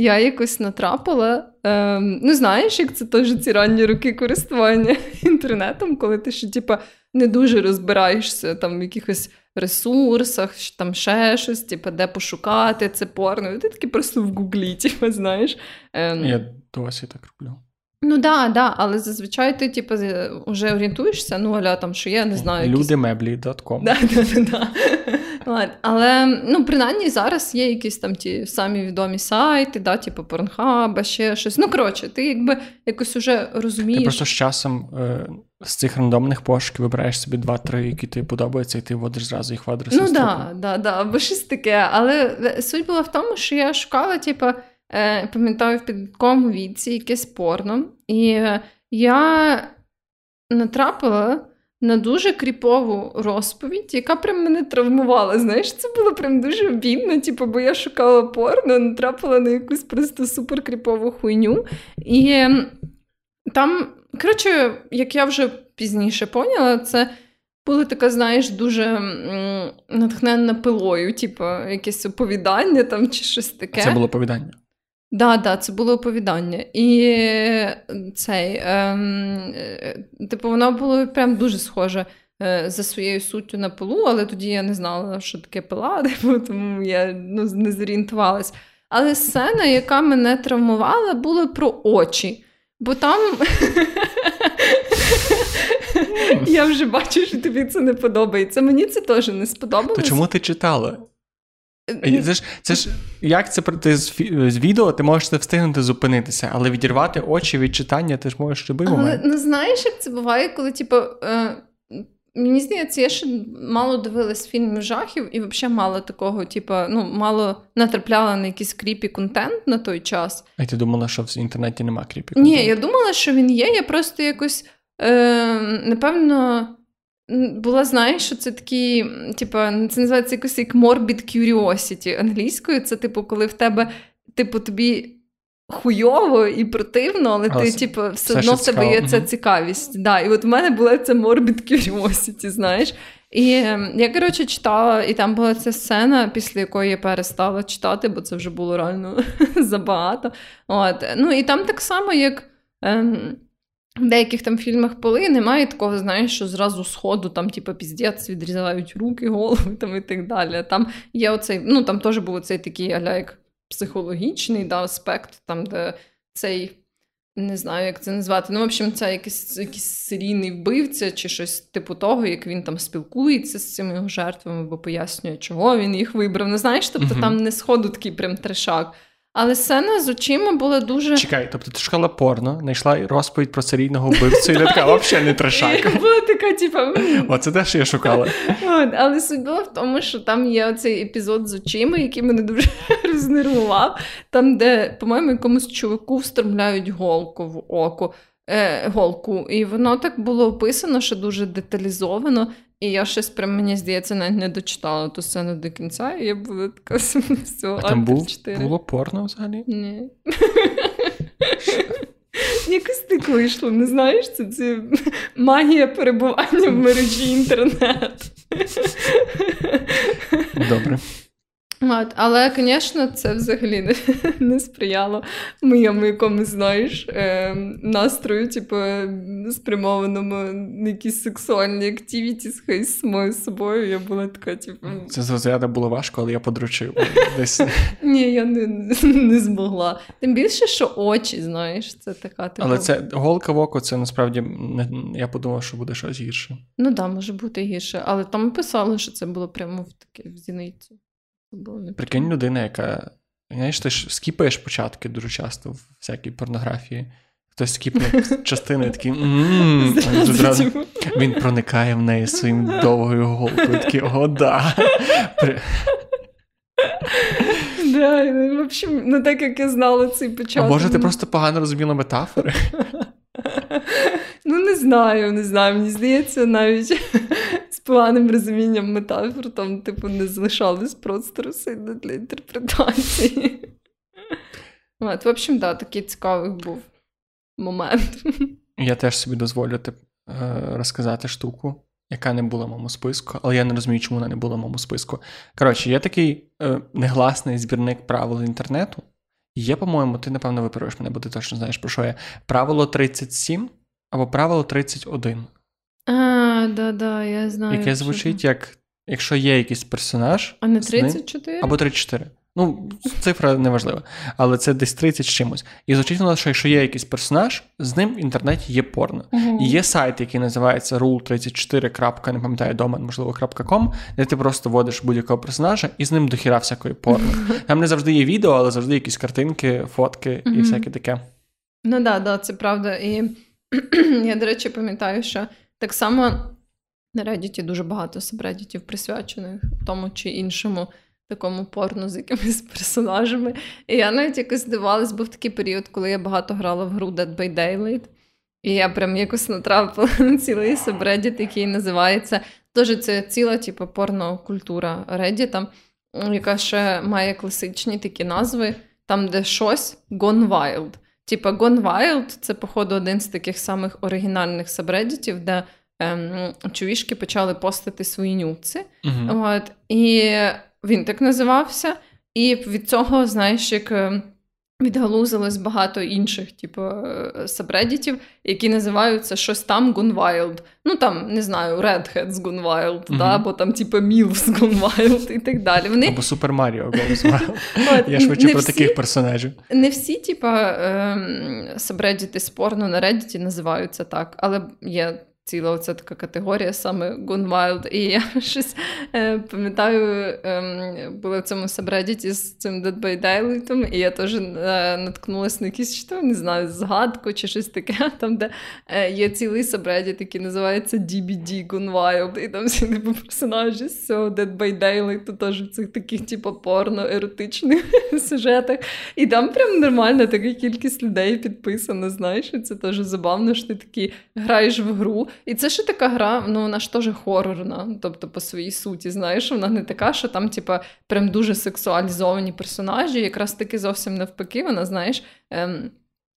я якось натрапила. Е, ну, знаєш, як це теж ці ранні роки користування інтернетом, коли ти ще типа, не дуже розбираєшся там в якихось ресурсах, там ще щось, типу, де пошукати це порно. І ти таки просто в гуглі, типу, знаєш. Е, я досі так роблю. Ну да, да, але зазвичай ти типу, вже орієнтуєшся, ну аля там, що я не знаю. Людимеблі.com. Да, да, да, да. Але ну, принаймні зараз є якісь там ті самі відомі сайти, да, типу Порнхаба, ще щось. Ну, коротше, ти якби якось уже розумієш. Ти просто з часом е, з цих рандомних пошуків вибираєш собі два-три, які тобі подобаються, і ти вводиш зразу їх в адрес. Ну так, да, да, да, або щось таке. Але суть була в тому, що я шукала, типу е, пам'ятаю, в підлітковому віці якесь порно. І е, я натрапила на дуже кріпову розповідь, яка прям мене травмувала. Знаєш, це було прям дуже обідно, типу, бо я шукала порно, натрапила на якусь просто суперкріпову хуйню. І там, коротше, як я вже пізніше поняла, це. Була така, знаєш, дуже натхненна пилою, типу, якесь оповідання там чи щось таке. Це було оповідання. Да, да, це було оповідання. І цей, ем, е, типу, воно було прям дуже схоже е, за своєю суттю на пилу, але тоді я не знала, що таке пила, типу, тому я ну, не зорієнтувалась. Але сцена, яка мене травмувала, була про очі. Бо там я вже бачу, що тобі це не подобається. Мені це теж не сподобалось. То чому ти читала? Це ж це ж як це ти з, з відео, ти можеш це встигнути зупинитися, але відірвати очі від читання ти ж можеш любий але, момент. Ну знаєш, як це буває, коли типу, е, Мені здається, я ще мало дивилась фільмів жахів і взагалі мало такого, типу, ну, мало натрапляла на якийсь кріпі контент на той час. А ти думала, що в інтернеті нема кріпі? Ні, я думала, що він є. Я просто якось, е, напевно, була, знаєш, що це такі, типу, це називається якось як morbid curiosity англійською. Це, типу, коли в тебе, типу, тобі. Хуйово і противно, але, ти, типу, все одно в тебе є ця цікавість. Да. І от в мене була ця morbid curiosity, знаєш. І я, коротше, читала, і там була ця сцена, після якої я перестала читати, бо це вже було реально забагато. От. Ну і там так само, як. Ем, в деяких там фільмах поли немає такого, знаєш, що зразу з ходу там, типу, піздець, відрізають руки, голови там і так далі. Там є оцей, ну там теж був цей такий аля як психологічний да, аспект, там, де цей. Не знаю, як це назвати. Ну, в общем, це якийсь, якийсь серійний вбивця чи щось типу того, як він там спілкується з цими його жертвами, бо пояснює, чого він їх вибрав. Не знаєш, тобто Мгм. там не сходу такий прям трешак. Але сцена з очима була дуже. Чекай, тобто ти шукала порно, знайшла розповідь про серійного вбивцю, і ти така, взагалі не трешак. І була така, типу, Оце те, що я шукала. Але суть була в тому, що там є оцей епізод з очима, який мене дуже рознервував. Там, де, по-моєму, якомусь чуваку встромляють голку в око. Е, голку. І воно так було описано, що дуже деталізовано. І я щось прям, мені здається, навіть не дочитала ту сцену до кінця, і я була така все, А там був, було порно взагалі? Ні. Якось так вийшло, не знаєш, це, це магія перебування в мережі інтернет. Добре. От, але, звісно, це взагалі не, не сприяло моєму якомусь, знаєш, е, настрою, типу, спрямованому на якісь сексуальні активіті з самою собою. Я була така, типу, Це з розряду було важко, але я подручив. Десь ні, я не, не змогла. Тим більше, що очі, знаєш, це така типу. Але це голка в око, це насправді я подумав, що буде щось гірше. Ну так, да, може бути гірше, але там писали, що це було прямо в таке в зіницю. Прикинь, людина, яка. Знаєш, ти ж скіпаєш початки дуже часто в всякій порнографії. Хтось скіпнув частину і такий. «М-м-м», а він проникає в неї своїм довгою голкою. Такий, о, да. Да, ну, в общем, ну так як я знала цей початок. А може, ти ну, просто погано розуміла метафори? Ну, не знаю, не знаю. Мені здається, навіть з поганим розумінням метафор там, типу, не залишалось простору сильно для інтерпретації. От, в общем, да, такий цікавий був момент. Я теж собі дозволю тип, е, розказати штуку, яка не була в моєму списку, але я не розумію, чому вона не була в моєму списку. Коротше, є такий е, негласний збірник правил інтернету. Є, по-моєму, ти, напевно, виправиш мене, бо ти точно знаєш, про що я. Правило 37 або правило 31, А, да, да, я знаю. яке звучить як якщо є якийсь персонаж. А не 34? ним- 34? Або 34. Ну, цифра неважлива. Але це десь 30 з чимось. І воно, що якщо є якийсь персонаж, з ним в інтернеті є порно. Мгм. І є сайт, який називається rule34. не пам'ятаю домен, можливо, .com, де ти просто вводиш будь-якого персонажа і з ним дохіра всякої порно. Там не завжди є відео, але завжди якісь картинки, фотки і Мгм. всяке таке. Ну да, да, це правда. І я, до речі, пам'ятаю, що так само на Reddit дуже багато сабреддітів присвячених тому чи іншому такому порно з якимись персонажами. І я навіть якось здивалась, був такий період, коли я багато грала в гру Dead by Daylight. І я прям якось натрапила на цілий сабреддіт, який називається. Теж це ціла, типу, порнокультура Reddit, яка ще має класичні такі назви, там, де щось gone wild. Типа Gone Wild – це, походу, один з таких самих оригінальних сабреддітів, де ем, чувішки почали постити свої нюци. Угу. От, і він так називався. І від цього, знаєш, як е, відгалузилось багато інших, типу, е, сабреддітів, які називаються щось там Gone Ну там, не знаю, Redheads Gone да, або там, типу, Mills Gone і так далі. Вони Або Маріо Goes Wild. Я швидше про таких персонажів. не всі, типа, ем, сабреддіти спорно на Reddit називаються так, але є ціла оця така категорія, саме Wild. І я щось е, пам'ятаю, е, була в цьому сабредіті з цим Dead by Daylight, і я теж е, наткнулася на якісь, що не знаю, згадку чи щось таке, там, де е, є цілий сабредіт, який називається DBD Gone Wild, і там всі типу, персонажі з цього Dead by Daylight, то теж в цих таких, типу, порно-еротичних сюжетах. І там прям нормальна така кількість людей підписана, знаєш, це теж забавно, що ти такий граєш в гру. І це ще така гра, ну вона ж теж хорорна, тобто по своїй суті, знаєш, вона не така, що там, типа, прям дуже сексуалізовані персонажі, якраз таки зовсім навпаки, вона, знаєш. Ем,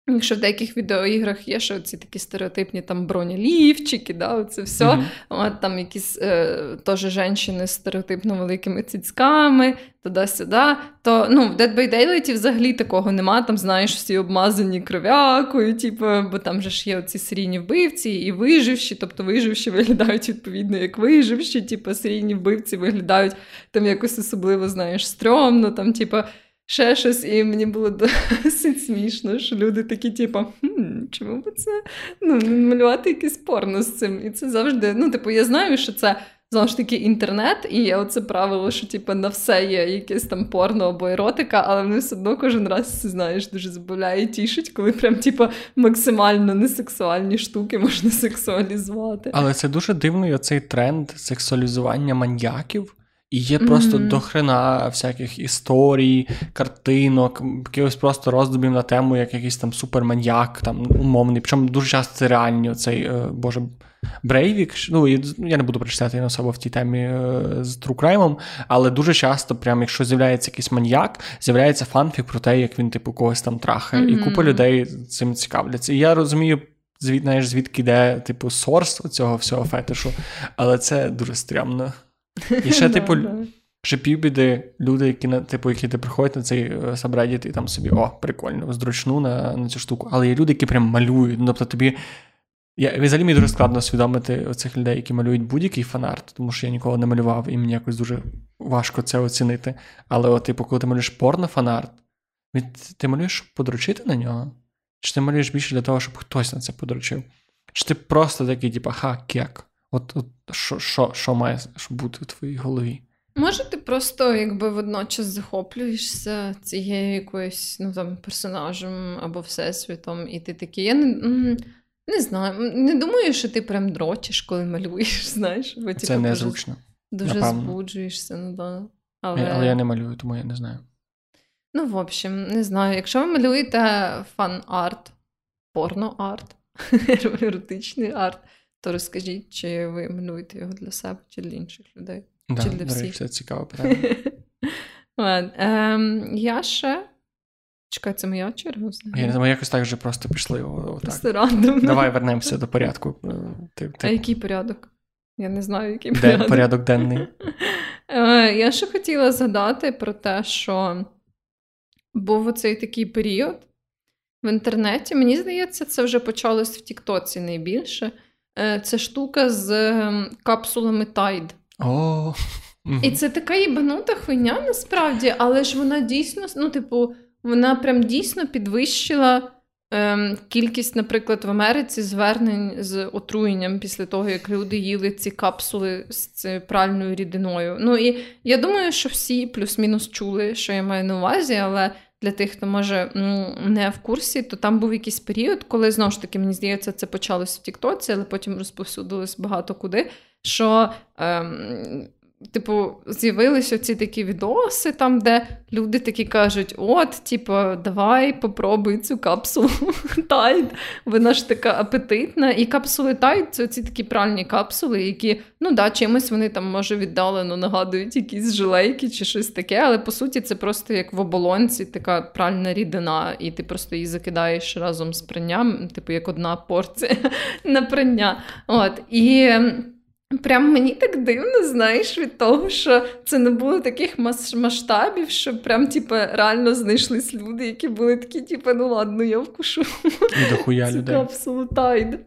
Якщо в деяких відеоіграх є, що ці такі стереотипні там бронелівчики, да, це все. Mm-hmm. От там якісь е, теж жінки з стереотипно великими цицьками, туди-сюди. То ну, в Dead by Daylight взагалі такого нема. Там, знаєш, всі обмазані кров'якою, типу, бо там же ж є оці серійні вбивці і виживші, тобто виживші виглядають відповідно як виживші, типу, серійні вбивці виглядають там якось особливо, знаєш, стрьомно, там, типу ще щось, і мені було досить смішно, що люди такі, типу, хм, чому би це ну, малювати якийсь порно з цим? І це завжди, ну, типу, я знаю, що це. Знову ж таки, інтернет, і оце правило, що типу, на все є якесь там порно або еротика, але вони все одно кожен раз знаєш, дуже забавляє і тішить, коли прям типу, максимально несексуальні штуки можна сексуалізувати. Але це дуже дивний оцей тренд сексуалізування маньяків. І є просто mm-hmm. дохрена всяких історій, картинок, якихось просто роздумів на тему, як якийсь там суперманьяк, там умовний. Причому дуже часто це реальні оцей, е, боже, Брейвік. Ну, я не буду прочитати не особо в тій темі е, з true crime ом, але дуже часто, прям, якщо з'являється якийсь маньяк, з'являється фанфік про те, як він, типу, когось там трахає. Mm-hmm. І купа людей цим цікавляться. І я розумію. Звід, знаєш, звідки йде, типу, source цього всього фетишу, але це дуже стрімно. І ще, типу, ще півбіди люди, які типу, які ти приходять на цей сабредіт і там собі о, прикольно, зручну на на цю штуку. Але є люди, які прям малюють. Ну, тобто тобі. Я взагалі мені дуже складно усвідомити оцих людей, які малюють будь-який фанарт, тому що я ніколи не малював, і мені якось дуже важко це оцінити. Але, от, типу, коли ти малюєш порно-фанарт, ти малюєш, щоб подручити на нього? Чи ти малюєш більше для того, щоб хтось на це подручив? Чи ти просто такий, типу, ха, кек? От, от що що, що має бути в твоїй голові? Може, ти просто якби водночас захоплюєшся цією якоюсь ну, там, персонажем або всесвітом, і ти такий. Я не не знаю, не думаю, що ти прям дрочиш, коли малюєш, знаєш. Бо, Це типу, незручно. Дуже напевно. збуджуєшся. ну да. Але... Але я не малюю, тому я не знаю. Ну, в общем, не знаю. Якщо ви малюєте фан-арт, порно-арт, еротичний арт то розкажіть, чи ви малюєте його для себе, чи для інших людей? Да, чи для всіх? Речі, це цікаве питання. Ем, я ще. Чекай, це моя черга. Я не якось так вже просто пішли. Просто рандомно. Давай вернемося до порядку. Е, ти, ти... А який порядок? Я не знаю, який порядок. Де порядок денний. Е, я ще хотіла згадати про те, що був оцей такий період в інтернеті. Мені здається, це вже почалось в Тіктоці найбільше. Е, це штука з ем, капсулами Tide. Oh. І це така їбанута хуйня насправді, але ж вона дійсно, ну, типу, вона прям дійсно підвищила ем, кількість, наприклад, в Америці звернень з отруєнням після того, як люди їли ці капсули з пральною рідиною. Ну і я думаю, що всі плюс-мінус чули, що я маю на увазі, але для тих, хто може ну, не в курсі, то там був якийсь період, коли знову ж таки, мені здається, це почалось в Тіктоці, але потім розповсюдилось багато куди. Що ем, Типу, з'явилися ці такі відоси, там, де люди такі кажуть: от, типу, давай попробуй цю капсулу Tide, Вона ж така апетитна. І капсули Tide це ці такі пральні капсули, які, ну да, чимось вони там, може, віддалено нагадують якісь жилейки чи щось таке, але по суті це просто як в оболонці така пральна рідина, і ти просто її закидаєш разом з пранням, типу, як одна порція на прання. От, І. Прям мені так дивно, знаєш, від того, що це не було таких масштабів, що прям, типу, реально знайшлись люди, які були такі, типу, ну ладно, я вкушу І дохуя цю людей. Тайд.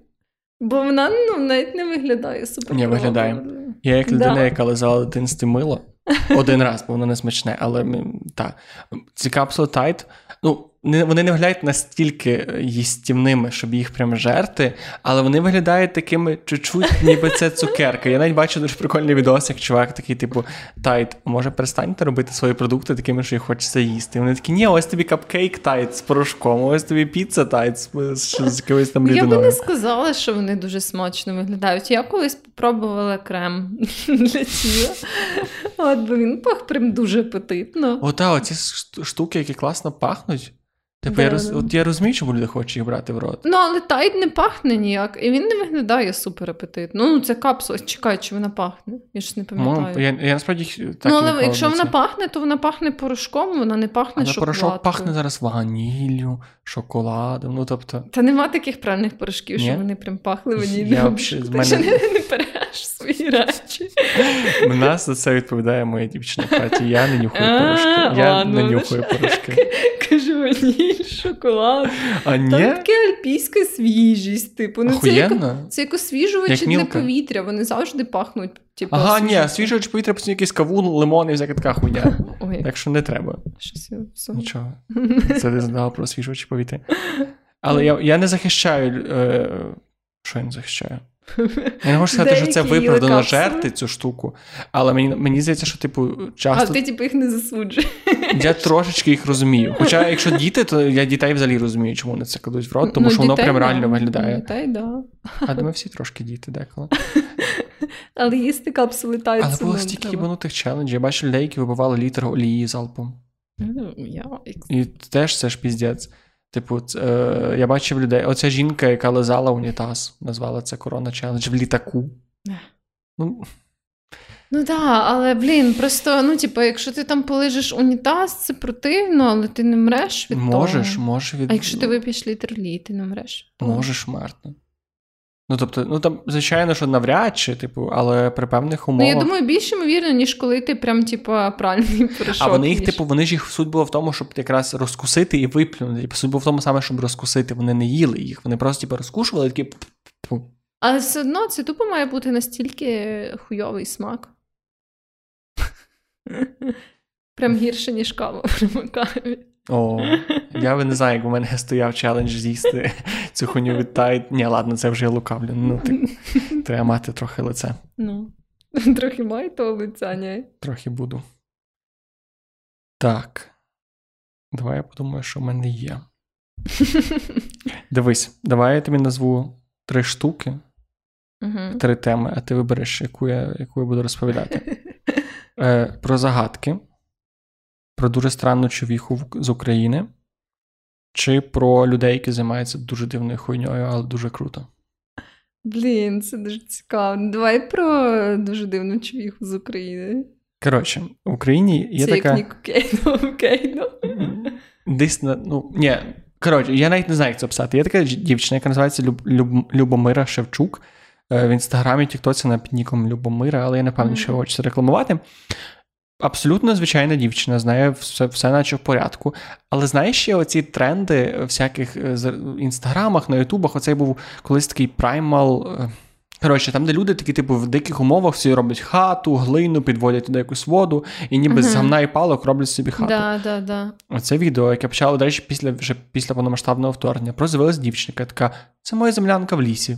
Бо вона ну, навіть не виглядає супер. Не виглядає. Я як людина, да. яка лизала дитинстві мило один раз, бо воно не смачне, але так. Ці капсули Tide, ну, не, вони не виглядають настільки їстівними, щоб їх прям жерти, але вони виглядають такими чуть-чуть, ніби це цукерка. Я навіть бачу дуже прикольний відос, як чувак такий, типу, Tide, може перестаньте робити свої продукти такими, що їх хочеться їсти. І вони такі, ні, ось тобі капкейк Tide з порошком, ось тобі піца Tide з, з, з якоюсь там Я би не сказала, що вони дуже смачно виглядають. Я колись спробувала крем для тіла. От, бо він пах прям дуже апетитно. Ота, оці штуки, які класно пахнуть. Типу, я, роз, от я розумію, чому люди хочуть їх брати в рот. Ну, але Tide не пахне ніяк, і він не виглядає супер апетитно. Ну, це капсула. Чекай, чи вона пахне? Я ж не пам'ятаю. Ну, я, я насправді так ну, але якщо вона пахне, то вона пахне порошком, вона не пахне Але шоколадкою. порошок пахне зараз ваніллю, шоколадом. Ну, тобто, Та нема таких правильних порошків, Ні? що вони прям пахли Я ваніллю. Ти ще мене- не, не переш свої речі. нас за це відповідає моя дівчина Каті. Я не нюхаю порошки. Я не ну нюхаю порошки. Каже, ваніль, шоколад. А Там ні? така альпійська свіжість, типу. Ну, це як, це як освіжувачі для повітря, вони завжди пахнуть. Типу, Ага, ні, освіжувачем. свіжого повітря постійно якийсь кавун, лимон і всяка така хуйня. Ой, Так що не треба. щось я. Нічого. Це ти знала про освіжувачі повітря. Але я, я не захищаю. Е, що я не захищаю? Я не можу сказати, що це виправдано жерти цю штуку, але мені, мені здається, що, типу, часто. А ти типу їх не засуджуєш. я трошечки їх розумію. Хоча, якщо діти, то я дітей взагалі розумію, чому вони це кладуть в рот, тому Ну, що воно прям да. реально виглядає. Дітей, да. А ми всі трошки діти деколи. Але їсти капсули тайцу. Але було ну, стільки їбанутих челенджів. Я бачив людей, які вибивали літр олії залпом. Ну, я- І теж це ж піздець. Типу, е, я бачив людей. Оця жінка, яка лизала унітаз, назвала це корона челендж в літаку. Ну, Ну так, да, але блін, просто, ну, типу, якщо ти там полежиш унітаз, це противно, але ти не мреш від можеш, того. можеш від... А якщо ти вип'єш літр лі, ти не мреш. можеш вмерти. Ну, тобто, ну там, звичайно, що навряд чи, типу, але при певних умовах. Ну, я думаю, більш ймовірно, ніж коли ти прям, типу, пральний порошок. А вони їх, їш. типу, вони ж їх суть було в тому, щоб якраз розкусити і виплюнути. Типу, суть було в тому саме, щоб розкусити. Вони не їли їх. Вони просто, типу, розкушували такі. Але все одно це тупо має бути настільки хуйовий смак. Прям гірше, ніж кава каві. О, я би не знаю, як у мене стояв челендж з'їсти цю хуйню від Tide. Ні, ладно, це вже я лукавлю. Ну, так, треба мати трохи лице. Ну, трохи має того лиця, ні? Трохи буду. Так. Давай я подумаю, що в мене є. Дивись, давай я тобі назву три штуки, три теми, а ти вибереш, яку я, яку я буду розповідати. Е, про загадки, про дуже странну човіху з України, чи про людей, які займаються дуже дивною хуйньою, але дуже круто. Блін, це дуже цікаво. Давай про дуже дивну човіху з України. Коротше, в Україні є це така. як Нік Кейно, Кейно. Десь на. Ну, ні. Коротше, я навіть не знаю, як це писати. Є така дівчина, яка називається Люб, Люб, Любомира Шевчук. Е, В інстаграмі, Тіктоці на підніком Любомира, але я не певний, що я хочу це рекламувати. Абсолютно звичайна дівчина, знає все, все наче в порядку. Але знаєш ще оці тренди всяких е, в інстаграмах, на ютубах, оцей був колись такий праймал. е, Коротше, там, де люди такі, типу, в диких умовах всі роблять хату, глину, підводять туди якусь воду, і ніби з гамна і палок роблять собі хату. Да, да, да. Оце відео, яке почало, до речі, після вже після повномасштабного вторгнення, про з'явилась дівчинка, така: це моя землянка в лісі.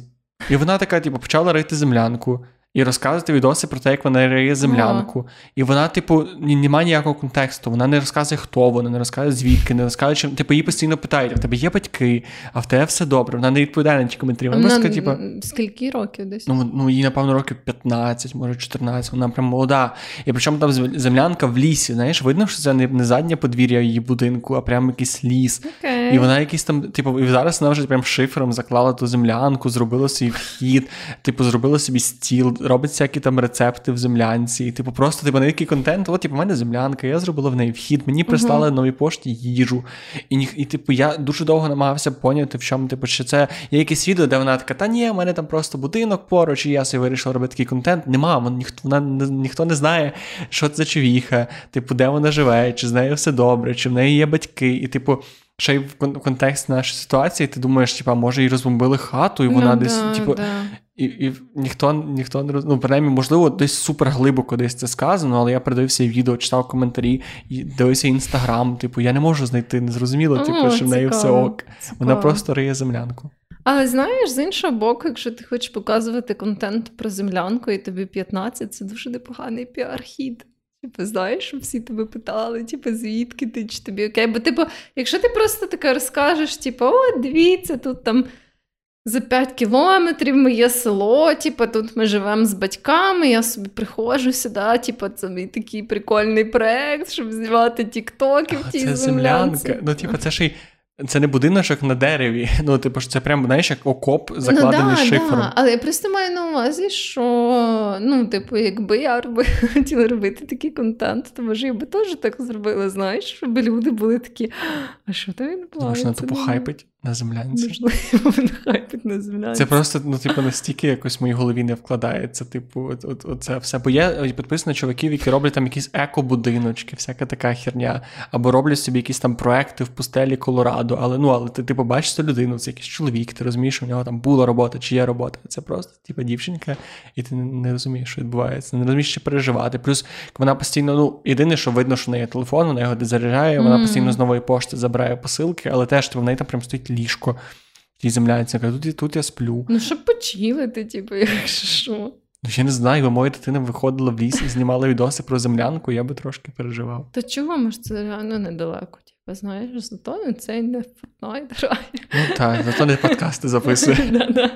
І вона така, типу, почала рити землянку і розказувати відоси про те, як вона риє землянку. І вона, типу, немає ніякого контексту. Вона не розказує, хто вона, не розказує звідки, не розказує, чим. Типу, її постійно питають: а в тебе є батьки, а в тебе все добре. Вона не відповідає на ті коментарі. Вона, Вона, просто, типу, скільки років десь? Ну, ну, їй, напевно, років 15, може 14, вона прям молода. І причому там землянка в лісі, знаєш, видно, що це не, не заднє подвір'я її будинку, а прям якийсь ліс. Окей. І вона якийсь там, типу, і зараз вона вже прям шифером заклала ту землянку, зробила свій вхід, типу, зробила собі стіл, робить всякі там рецепти в землянці. І, типу, просто типу, на який контент, от, типу, в мене землянка, я зробила в неї вхід, мені прислали новій пошті їжу. І, і, типу, я дуже довго намагався поняти, в чому, типу, чи це є якесь відео, де вона така, та ні, в мене там просто будинок поруч, і я собі вирішила робити такий контент. Нема, вон, ніхто, вона, ніхто не знає, що це за човіха, типу, де вона живе, чи з нею все добре, чи в неї є батьки. І, типу, ще й в кон- в контексті нашої ситуації, ти думаєш, типа, може, їй розбомбили хату, і вона ну, десь, да, типу, да. І і ніхто ніхто не роз... ну, принаймні, можливо, десь супер глибоко десь це сказано, але я передивився відео, читав коментарі, і дивився інстаграм. Типу, я не можу знайти, незрозуміло, типу, що в неї все ок. Вона просто риє землянку. Але знаєш, з іншого боку, якщо ти хочеш показувати контент про землянку і тобі 15, це дуже непоганий піар-хід. Типу, знаєш, всі тебе питали, типу, звідки ти, чи тобі окей. Бо, типу, якщо ти просто таке розкажеш, типу, о, дивіться, тут там за 5 кілометрів моє село, типу, тут ми живемо з батьками, я собі приходжу сюди, типу, це мій такий прикольний проект, щоб знімати тіктоки в тій землянці. землянка. Ну, типу, це ж й. Це не будиночок на дереві. Ну, типу, ж це прям, знаєш, як окоп закладений ну, да, шифром. Да. Але я просто маю на увазі, що ну, типу, якби я хотіла робити такий контент, то може я би теж так зробила, знаєш, щоб люди були такі, а що там він Думаєш, вона тупо Ну, хайпить на землянці. Можливо, він хайпить на землянці. Це просто, ну, типу, настільки якось в моїй голові не вкладається. Типу, от, от, от це все. Бо я підписаний на чуваків, які роблять там якісь еко-будиночки, всяка така херня, або роблять собі якісь там проекти в пустелі Колорадо. Але ну, але ти типу бачиш цю людину, це якийсь чоловік, ти розумієш, що в нього там була робота, чи є робота. Це просто типу, дівчинка, і ти не, розумієш, що відбувається. Не розумієш, що переживати. Плюс вона постійно, ну, єдине, що видно, що в неї є телефон, вона його де заряджає, вона Мгм. постійно з нової пошти забирає посилки, але теж типу, в неї там прям стоїть ліжко. тій землянці, каже, тут, тут я сплю. Ну, щоб почилити, типу, якщо що. Ну, я не знаю, якби моя дитина виходила в ліс і знімала відоси про землянку, я би трошки переживав. То чого може це реально недалеко? Типу, знаєш, зато на цей не Fortnite грає. Ну так, зато не подкасти записує.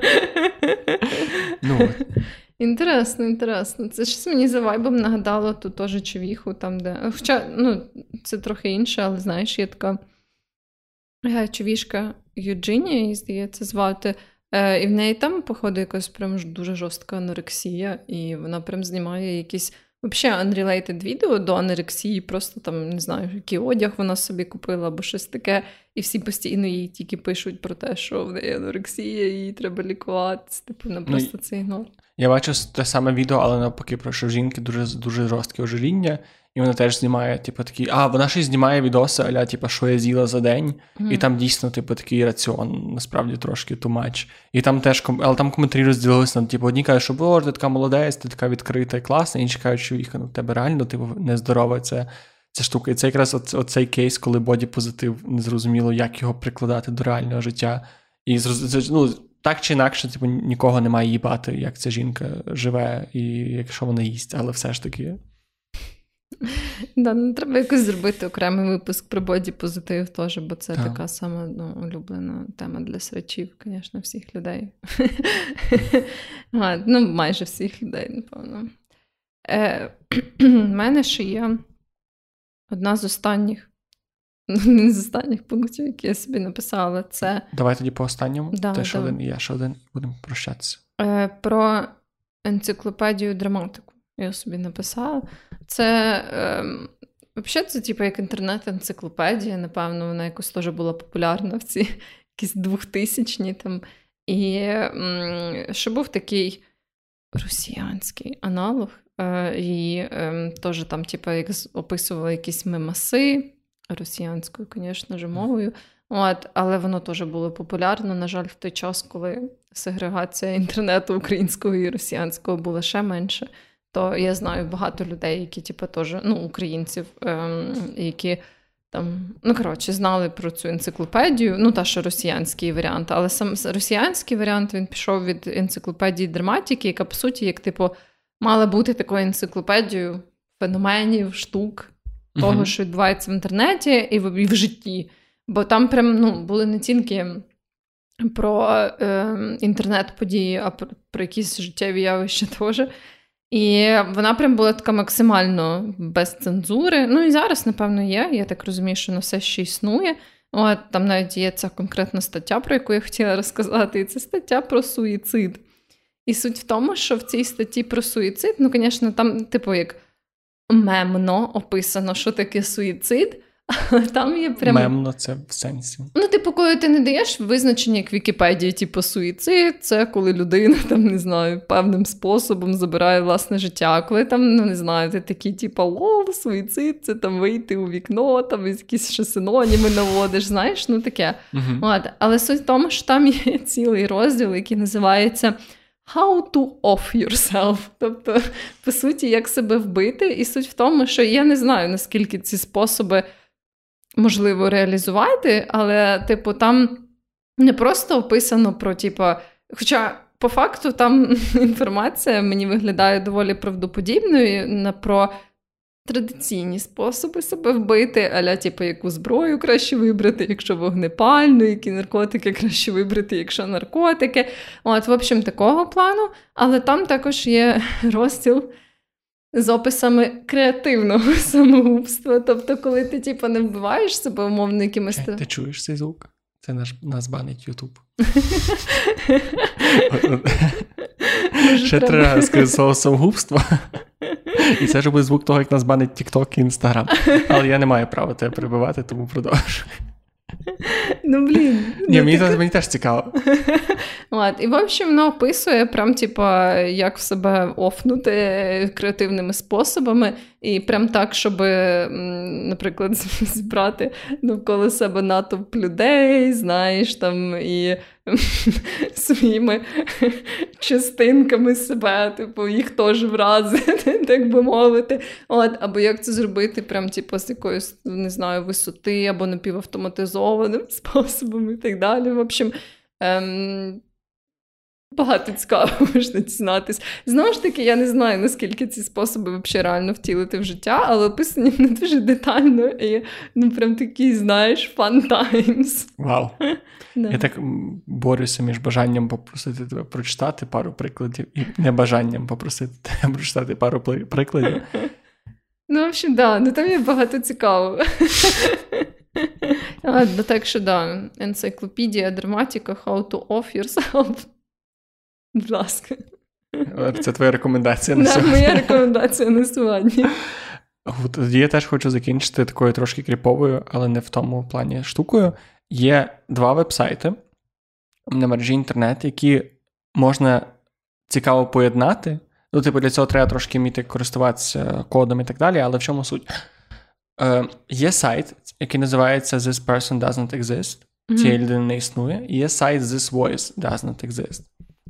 Ну. Інтересно, інтересно. Це щось мені за вайбом нагадало ту теж човіху, там, де. Хоча, ну, це трохи інше, але знаєш, є така е, човішка Юджинія, її, здається, звати. Е, і в неї там, походу, якась прям дуже жорстка анорексія, і вона прям знімає якісь. Взагалі, unrelated відео до анорексії, просто там не знаю, який одяг вона собі купила або щось таке. І всі постійно їй тільки пишуть про те, що в неї анорексія, її треба лікуватися. Типу, вона просто це ігнор. Я бачив те саме відео, але навпаки, про що жінки дуже дуже жорстке ожиріння, і вона теж знімає, типу, такі, а вона ще й знімає відоси, аля, типу, що я з'їла за день, і там дійсно, типу, такий раціон, насправді трошки too much. І там теж але там коментарі розділилися, ну, типу, одні кажуть, що боже, ти така молодець, ти така відкрита і класна, інші кажуть, що їх ну, в тебе реально типу, нездорова ця, ця штука. І це якраз оц- оцей кейс, коли боді-позитив незрозуміло, як його прикладати до реального життя. І ну, так чи інакше, типу, нікого немає їбати, як ця жінка живе, і якщо вона їсть, але все ж таки. Да, ну, треба якось зробити окремий випуск про боді позитив теж, бо це Так. така сама ну, улюблена тема для срачів, звісно, всіх людей. а, ну, майже всіх людей, напевно. Е, в мене ще є одна з останніх, з останніх пунктів, які я собі написала, це Давай тоді по останньому. Да, Ти ще давай. один, і я ще один, і будемо прощатися. Е, про енциклопедію драматику. Я собі написала. Це ем, взагалі це типу як інтернет-енциклопедія. Напевно, вона якось теж була популярна в ці якісь двохтисячні там. І що був такий росіянський аналог. Е, і ем, теж там, типу, як описували якісь мемаси росіянською, звісно ж, мовою. От, але воно теж було популярно, на жаль, в той час, коли сегрегація інтернету українського і росіянського була ще менше. То я знаю багато людей, які, типу, теж, ну, українців, ем, які там, ну, коротше, знали про цю енциклопедію, ну, та що росіянський варіант, але сам росіянський варіант він пішов від енциклопедії драматики, яка, по суті, як, типу, мала бути такою енциклопедією феноменів, штук, того, Мгм. що відбувається в інтернеті і в, і в житті. Бо там прям ну, були не тільки про е, інтернет-події, а про, про якісь життєві явища теж. І вона прям була така максимально без цензури. Ну і зараз, напевно, є. Я так розумію, що на все ще існує. От там навіть є ця конкретна стаття, про яку я хотіла розказати, і це стаття про суїцид. І суть в тому, що в цій статті про суїцид, ну, звісно, там, типу, як мемно описано, що таке суїцид, але там є прям. Мемно це в сенсі. Ну, типу, коли ти не даєш визначення як в Вікіпедії, типу, суїцид, це коли людина там не знаю, певним способом забирає власне життя. Коли там, ну не знаю, ти такий, типу, лол, суїцид, це там вийти у вікно, там якісь ще синоніми наводиш, знаєш, ну таке. Угу. От, але суть в тому, що там є цілий розділ, який називається How to off yourself. Тобто, по суті, як себе вбити. І суть в тому, що я не знаю, наскільки ці способи можливо реалізувати, але, типу, там не просто описано про, типу, хоча. По факту, там інформація мені виглядає доволі правдоподібною про традиційні способи себе вбити, аля, типу, яку зброю краще вибрати, якщо вогнепальну, які наркотики краще вибрати, якщо наркотики. От, в общем, такого плану. Але там також є розділ. З описами креативного самогубства. Тобто, коли ти типу, не вбиваєш себе умовно якимось. Ти, ти чуєш цей звук? Це наш нас банить Ютуб. Ще три рази скажу слово самогубство. І це ж буде звук того, як нас банить TikTok і Instagram. Але я не маю права тебе перебивати, тому продовжую. Ну, блін. Ні, ну, мені, так... мені теж цікаво. Ладно. І, в общем, воно описує, прям, типа, як в себе офнути креативними способами, і прям так, щоб, наприклад, зібрати навколо себе натовп людей, знаєш, там, і своїми частинками себе, типу, їх теж вразити, так би мовити. От, Або як це зробити, прям, типу, з якоїсь, не знаю, висоти, або напівавтоматизованим способом і так далі. В общем, ем, Багато цікаво можна дізнатись. Знову ж таки, я не знаю, наскільки ці способи взагалі реально втілити в життя, але описані не дуже детально і ну прям такий, знаєш, fun times. Вау. Я так борюся між бажанням попросити тебе прочитати пару прикладів і небажанням попросити тебе прочитати пару прикладів. Ну, в общем, да, ну там є багато цікавого. Ну, так що да, енциклопедія драматика How to off yourself. Будь ласка. Це твоя рекомендація на сьогодні? моя рекомендація на сьогодні. Тоді я теж хочу закінчити такою трошки кріповою, але не в тому плані штукою. Є два вебсайти на мережі інтернет, які можна цікаво поєднати. Ну, типу, для цього треба трошки вміти користуватися кодом і так далі, але в чому суть? Е, Є сайт, який називається This person doesn't exist. Цієї людини не існує. І є сайт This voice doesn't exist.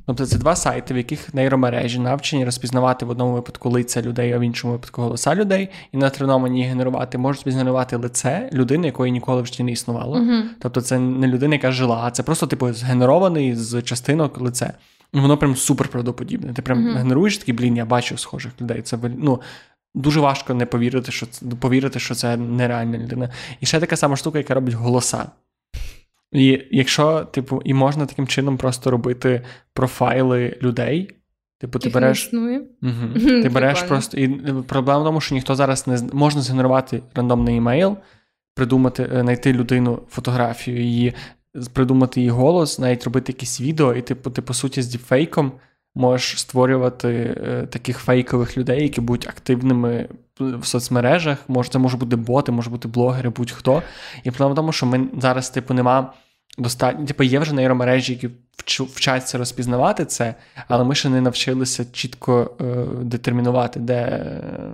Тобто це два сайти, в яких нейромережі навчені розпізнавати в одному випадку лиця людей, а в іншому випадку голоса людей, і на треновані генерувати, можуть згенерувати лице людини, якої ніколи в житті не існувало. Uh-huh. Тобто це не людина, яка жила, а це просто типу згенерований з частинок лице. І воно прям супер правдоподібне. Ти прям uh-huh. генеруєш такий, блін, я бачу схожих людей. Це ну, Дуже важко не повірити, що це повірити, що це нереальна людина. І ще така сама штука, яка робить голоса. І якщо, типу, і можна таким чином просто робити профайли людей. Типу, ти Їх береш. існує. Угу. Ти береш просто. І проблема в тому, що ніхто зараз не можна згенерувати рандомний емейл, придумати, е, знайти людину фотографію, її, придумати її голос, навіть робити якісь відео, і типу, ти, по суті, з діпфейком можеш створювати е, таких фейкових людей, які будуть активними в соцмережах. Може, це може бути боти, може бути блогери, будь-хто. І проблема в тому, що ми зараз, типу, нема достатньо. Типу, є вже нейромережі, які вчаться розпізнавати це, але ми ще не навчилися чітко е, детермінувати, де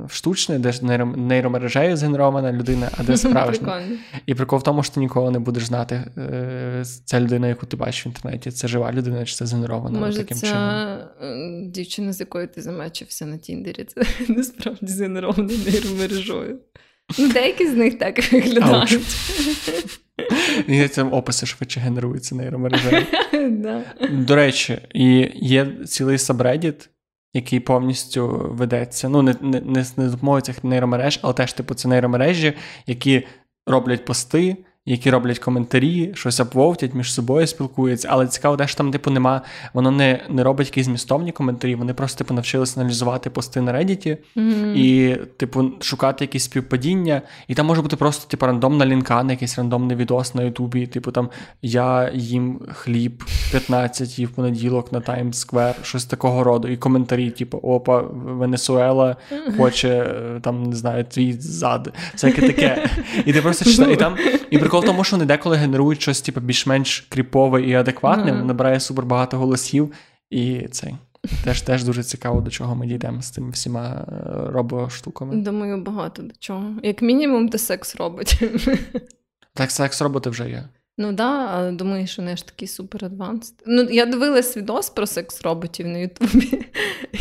штучне, де нейромережею згенерована людина, а де справжня. І прикол в тому, що ти ніколи не будеш знати, е, ця людина, яку ти бачиш в інтернеті, це жива людина, чи це згенерована Може, таким це чином. Дівчина, з якою ти замечився на Тіндері, це насправді згенерована нейромережою. Ну, Деякі з них так виглядають. І це описи швидше генеруються нейромережею. До речі, і є цілий сабредіт, який повністю ведеться. Ну, не не, не, не допомогою цих нейромереж, але теж, типу, це нейромережі, які роблять пости які роблять коментарі, щось апвовтять, між собою спілкуються. Але цікаво, де ж там, типу, нема, воно не не робить якісь змістовні коментарі, вони просто типу, навчилися аналізувати пости на Reddit mm-hmm. і, типу, шукати якісь співпадіння. І там може бути просто типу, рандомна лінка на якийсь рандомний відос на Ютубі. Типу там я їм хліб 15 і в понеділок на Times Square, щось такого роду. І коментарі, типу, опа, Венесуела хоче там, не знаю, твій зад. Всяке таке. І ти просто читаєш, і там і прикол в тому, що вони деколи генерують щось типу, більш-менш кріпове і адекватне, mm-hmm. набирає супер багато голосів, і це теж теж дуже цікаво, до чого ми дійдемо з цими всіма е, робоштуками. Думаю, багато до чого. Як мінімум, де секс робить. Так, секс роботи вже є. Ну да, але думаю, що вони ж такі супер адванс. Ну, я дивилась відос про секс-роботів на Ютубі,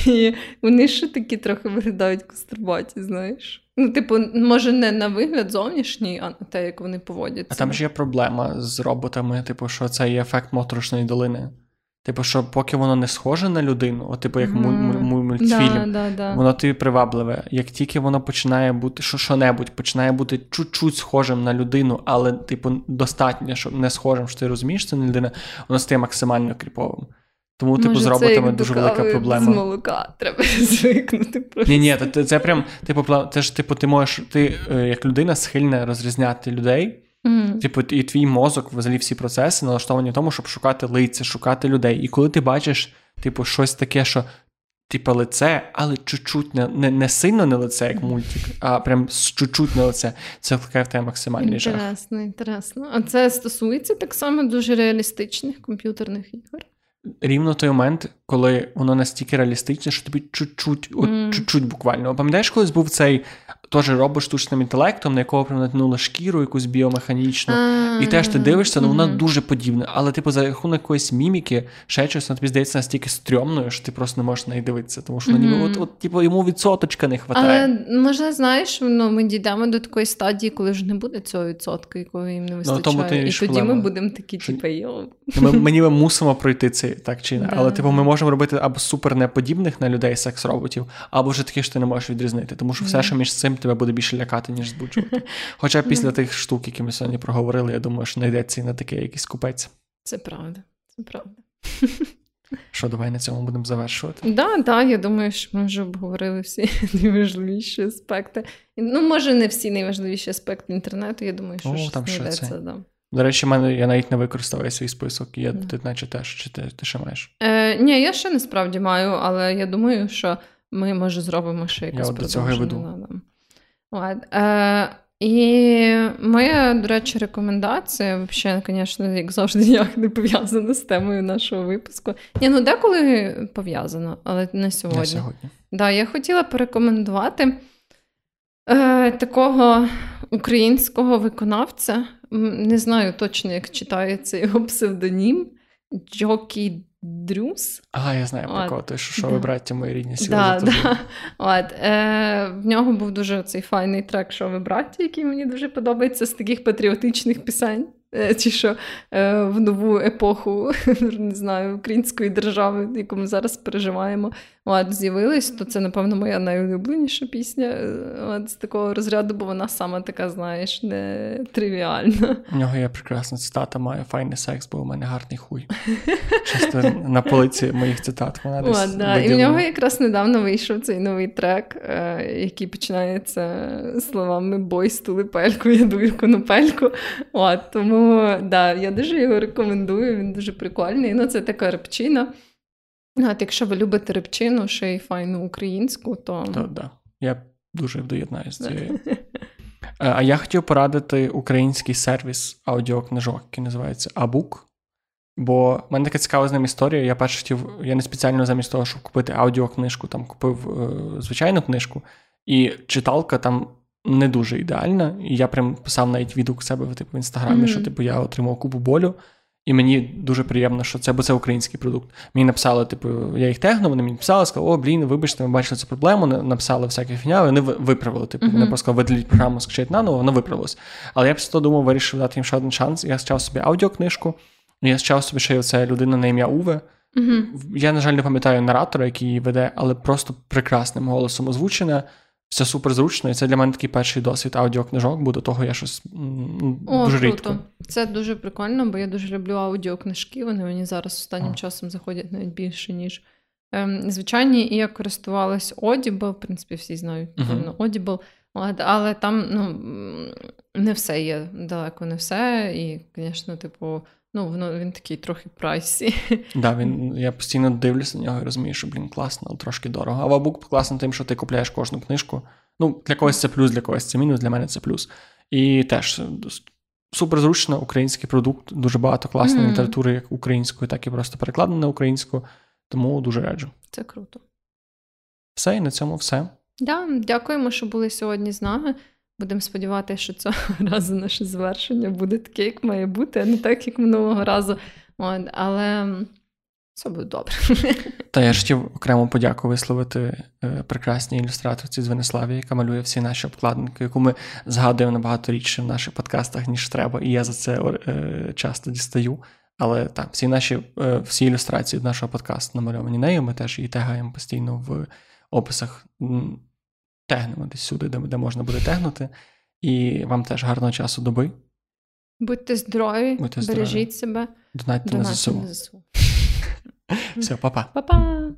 і вони ще такі трохи виглядають кострубаті, знаєш. Ну, типу, може, не на вигляд зовнішній, а на те, як вони поводяться. А там ж є проблема з роботами, типу, що це є ефект моторошної долини. Типу, що поки воно не схоже на людину, от, типу, як Мгм. муль- муль- мультфільм, Да, да, да. воно тобі привабливе. Як тільки воно починає бути що, що-небудь, починає бути чуть-чуть схожим на людину, але, типу, достатньо, щоб не схожим, що ти розумієш, це не людина, воно стає максимально кріповим. Тому, типу, Може, з роботами дуже велика проблема. З молока треба звикнути просто. Ні, ні, це, це прям, типу, це ж, типу, ти можеш, ти е, як людина схильна розрізняти людей. Мгм. Типу, і твій мозок, взагалі всі процеси налаштовані в тому, щоб шукати лиця, шукати людей. І коли ти бачиш, типу, щось таке, що типу лице, але чуть-чуть не, не, не сильно не лице, як мультик, а прям з чуть-чуть не лице, це викликає в тебе максимальний жах. Інтересно, інтересно. А це стосується так само дуже реалістичних комп'ютерних ігор. Рівно той момент, коли воно настільки реалістичне, що тобі чуть-чуть, от mm. чуть-чуть буквально. Пам'ятаєш, колись був цей теж робот штучним інтелектом, на якого прям натягнули шкіру якусь біомеханічну. І теж ти дивишся, ну вона дуже подібна. Але, типу, за рахунок якоїсь міміки, ще щось, вона тобі здається настільки стрьомною, що ти просто не можеш на неї дивитися. Тому що вона ніби, от, от, типу, йому відсоточка не вистачає. Але може, знаєш, ну, ми дійдемо до такої стадії, коли вже не буде цього відсотка, якого їм не вистачає. тому то і тоді ми будемо такі, типу, йо. Ми, ми мусимо пройти це так чи. Да, Але, типу, ми можемо робити або супер неподібних на людей секс-роботів, або вже таких, що ти не можеш відрізнити. Тому що все, що між цим тебе буде більше лякати, ніж збуджувати. Хоча після тих штук, які ми сьогодні проговорили, я думаю, що знайдеться і на такий якийсь купець. Це правда. Це правда. Що давай на цьому будемо завершувати. Да, да, я думаю, що ми вже обговорили всі найважливіші аспекти. Ну, може, не всі найважливіші аспекти інтернету. Я думаю, що О, щось там ще це. Да. До речі, мене я навіть не використав свій список, я ти наче теж, чи ти, ти ще маєш? Е, ні, я ще насправді маю, але я думаю, що ми, може, зробимо ще якось от до цього продовження, веду. Е, і моя, до речі, рекомендація, взагалі, звісно, як завжди, ніяк не пов'язана з темою нашого випуску. Ні, ну деколи пов'язано, але не сьогодні. Не сьогодні. Да, я хотіла порекомендувати е, такого українського виконавця. Не знаю точно, як читається його псевдонім. Джокі Дрюс. А, я знаю про кого. Той, що, Да. ви браття мої рідні сіли Да, да. От, е, в нього був дуже цей файний трек «Що ви браття», який мені дуже подобається з таких патріотичних пісень. Е, Ті, що е, в нову епоху не знаю, української держави, яку ми зараз переживаємо, от, з'явились, то це, напевно, моя найулюбленіша пісня е, от, з такого розряду, бо вона сама така, знаєш, не тривіальна. У нього є прекрасна цитата, маю файний секс, бо у мене гарний хуй. Часто на полиці моїх цитат. Вона десь От, да. І в нього якраз недавно вийшов цей новий трек, е, який починається словами Бой стули пельку, я дую конопельку. От, тому да, я дуже його рекомендую, він дуже прикольний. Ну, це така репчина. От, якщо ви любите репчину, ще й файну українську, то. То, да. Я дуже доєднаюся з цією. Е, А я хотів порадити український сервіс аудіокнижок, який називається Абук. Бо в мене така цікава з ним історія. Я перше хотів, я не спеціально замість того, щоб купити аудіокнижку, там купив е, звичайну книжку, і читалка там не дуже ідеальна. І я прям писав навіть відгук себе типу, в інстаграмі, Мгм. що типу, я отримав купу болю. І мені дуже приємно, що це, бо це український продукт. Мені написали, типу, я їх тегнув, вони мені писали, сказали, о, блін, вибачте, ми бачили цю проблему, на- написали всяке фігня, вони виправили. Типу, вони Мгм. просто сказали, видаліть програму, скачать наново, воно виправилось. Але я того думав, вирішив дати їм ще один шанс. Я скачав собі аудіокнижку, я скачав собі ще оце людина на ім'я Уве. Угу. Я, на жаль, не пам'ятаю наратора, який її веде, але просто прекрасним голосом озвучене. Все супер зручно, і це для мене такий перший досвід аудіокнижок, бо до того я щось О, дуже круто. рідко. Це дуже прикольно, бо я дуже люблю аудіокнижки. Вони мені зараз останнім А. часом заходять навіть більше, ніж ем, звичайні. І я користувалась Audible, в принципі, всі знають напевно, Audible. Але там ну, не все є, далеко не все. І, звісно, типу, ну, воно він такий трохи прайсі. Да, він, я постійно дивлюся на нього і розумію, що, блін, класно, але трошки дорого. А Вабук класно тим, що ти купляєш кожну книжку. Ну, для когось це плюс, для когось це мінус, для мене це плюс. І теж супер зручно, український продукт, дуже багато класної Мгм. літератури, як українською, так і просто перекладено на українську. Тому дуже раджу. Це круто. Все, і на цьому все. Да, дякуємо, що були сьогодні з нами. Будемо сподіватися, що цього разу наше завершення буде таке, як має бути, а не так, як минулого разу. От, але все буде добре. Та я ж хотів окремо подяку висловити е, прекрасній ілюстраторці з Венеславі, яка малює всі наші обкладинки, яку ми згадуємо набагато рідше в наших подкастах, ніж треба, і я за це е, часто дістаю. Але так, всі наші е, всі ілюстрації нашого подкасту намальовані нею. Ми теж її тегаємо постійно в описах. Тегнемо десь сюди, де, де можна буде тегнути. І вам теж гарного часу доби. Будьте здорові, Будьте здорові. бережіть себе, Донатьте ЗСУ. на ЗСУ. Все, па-па. Па-па!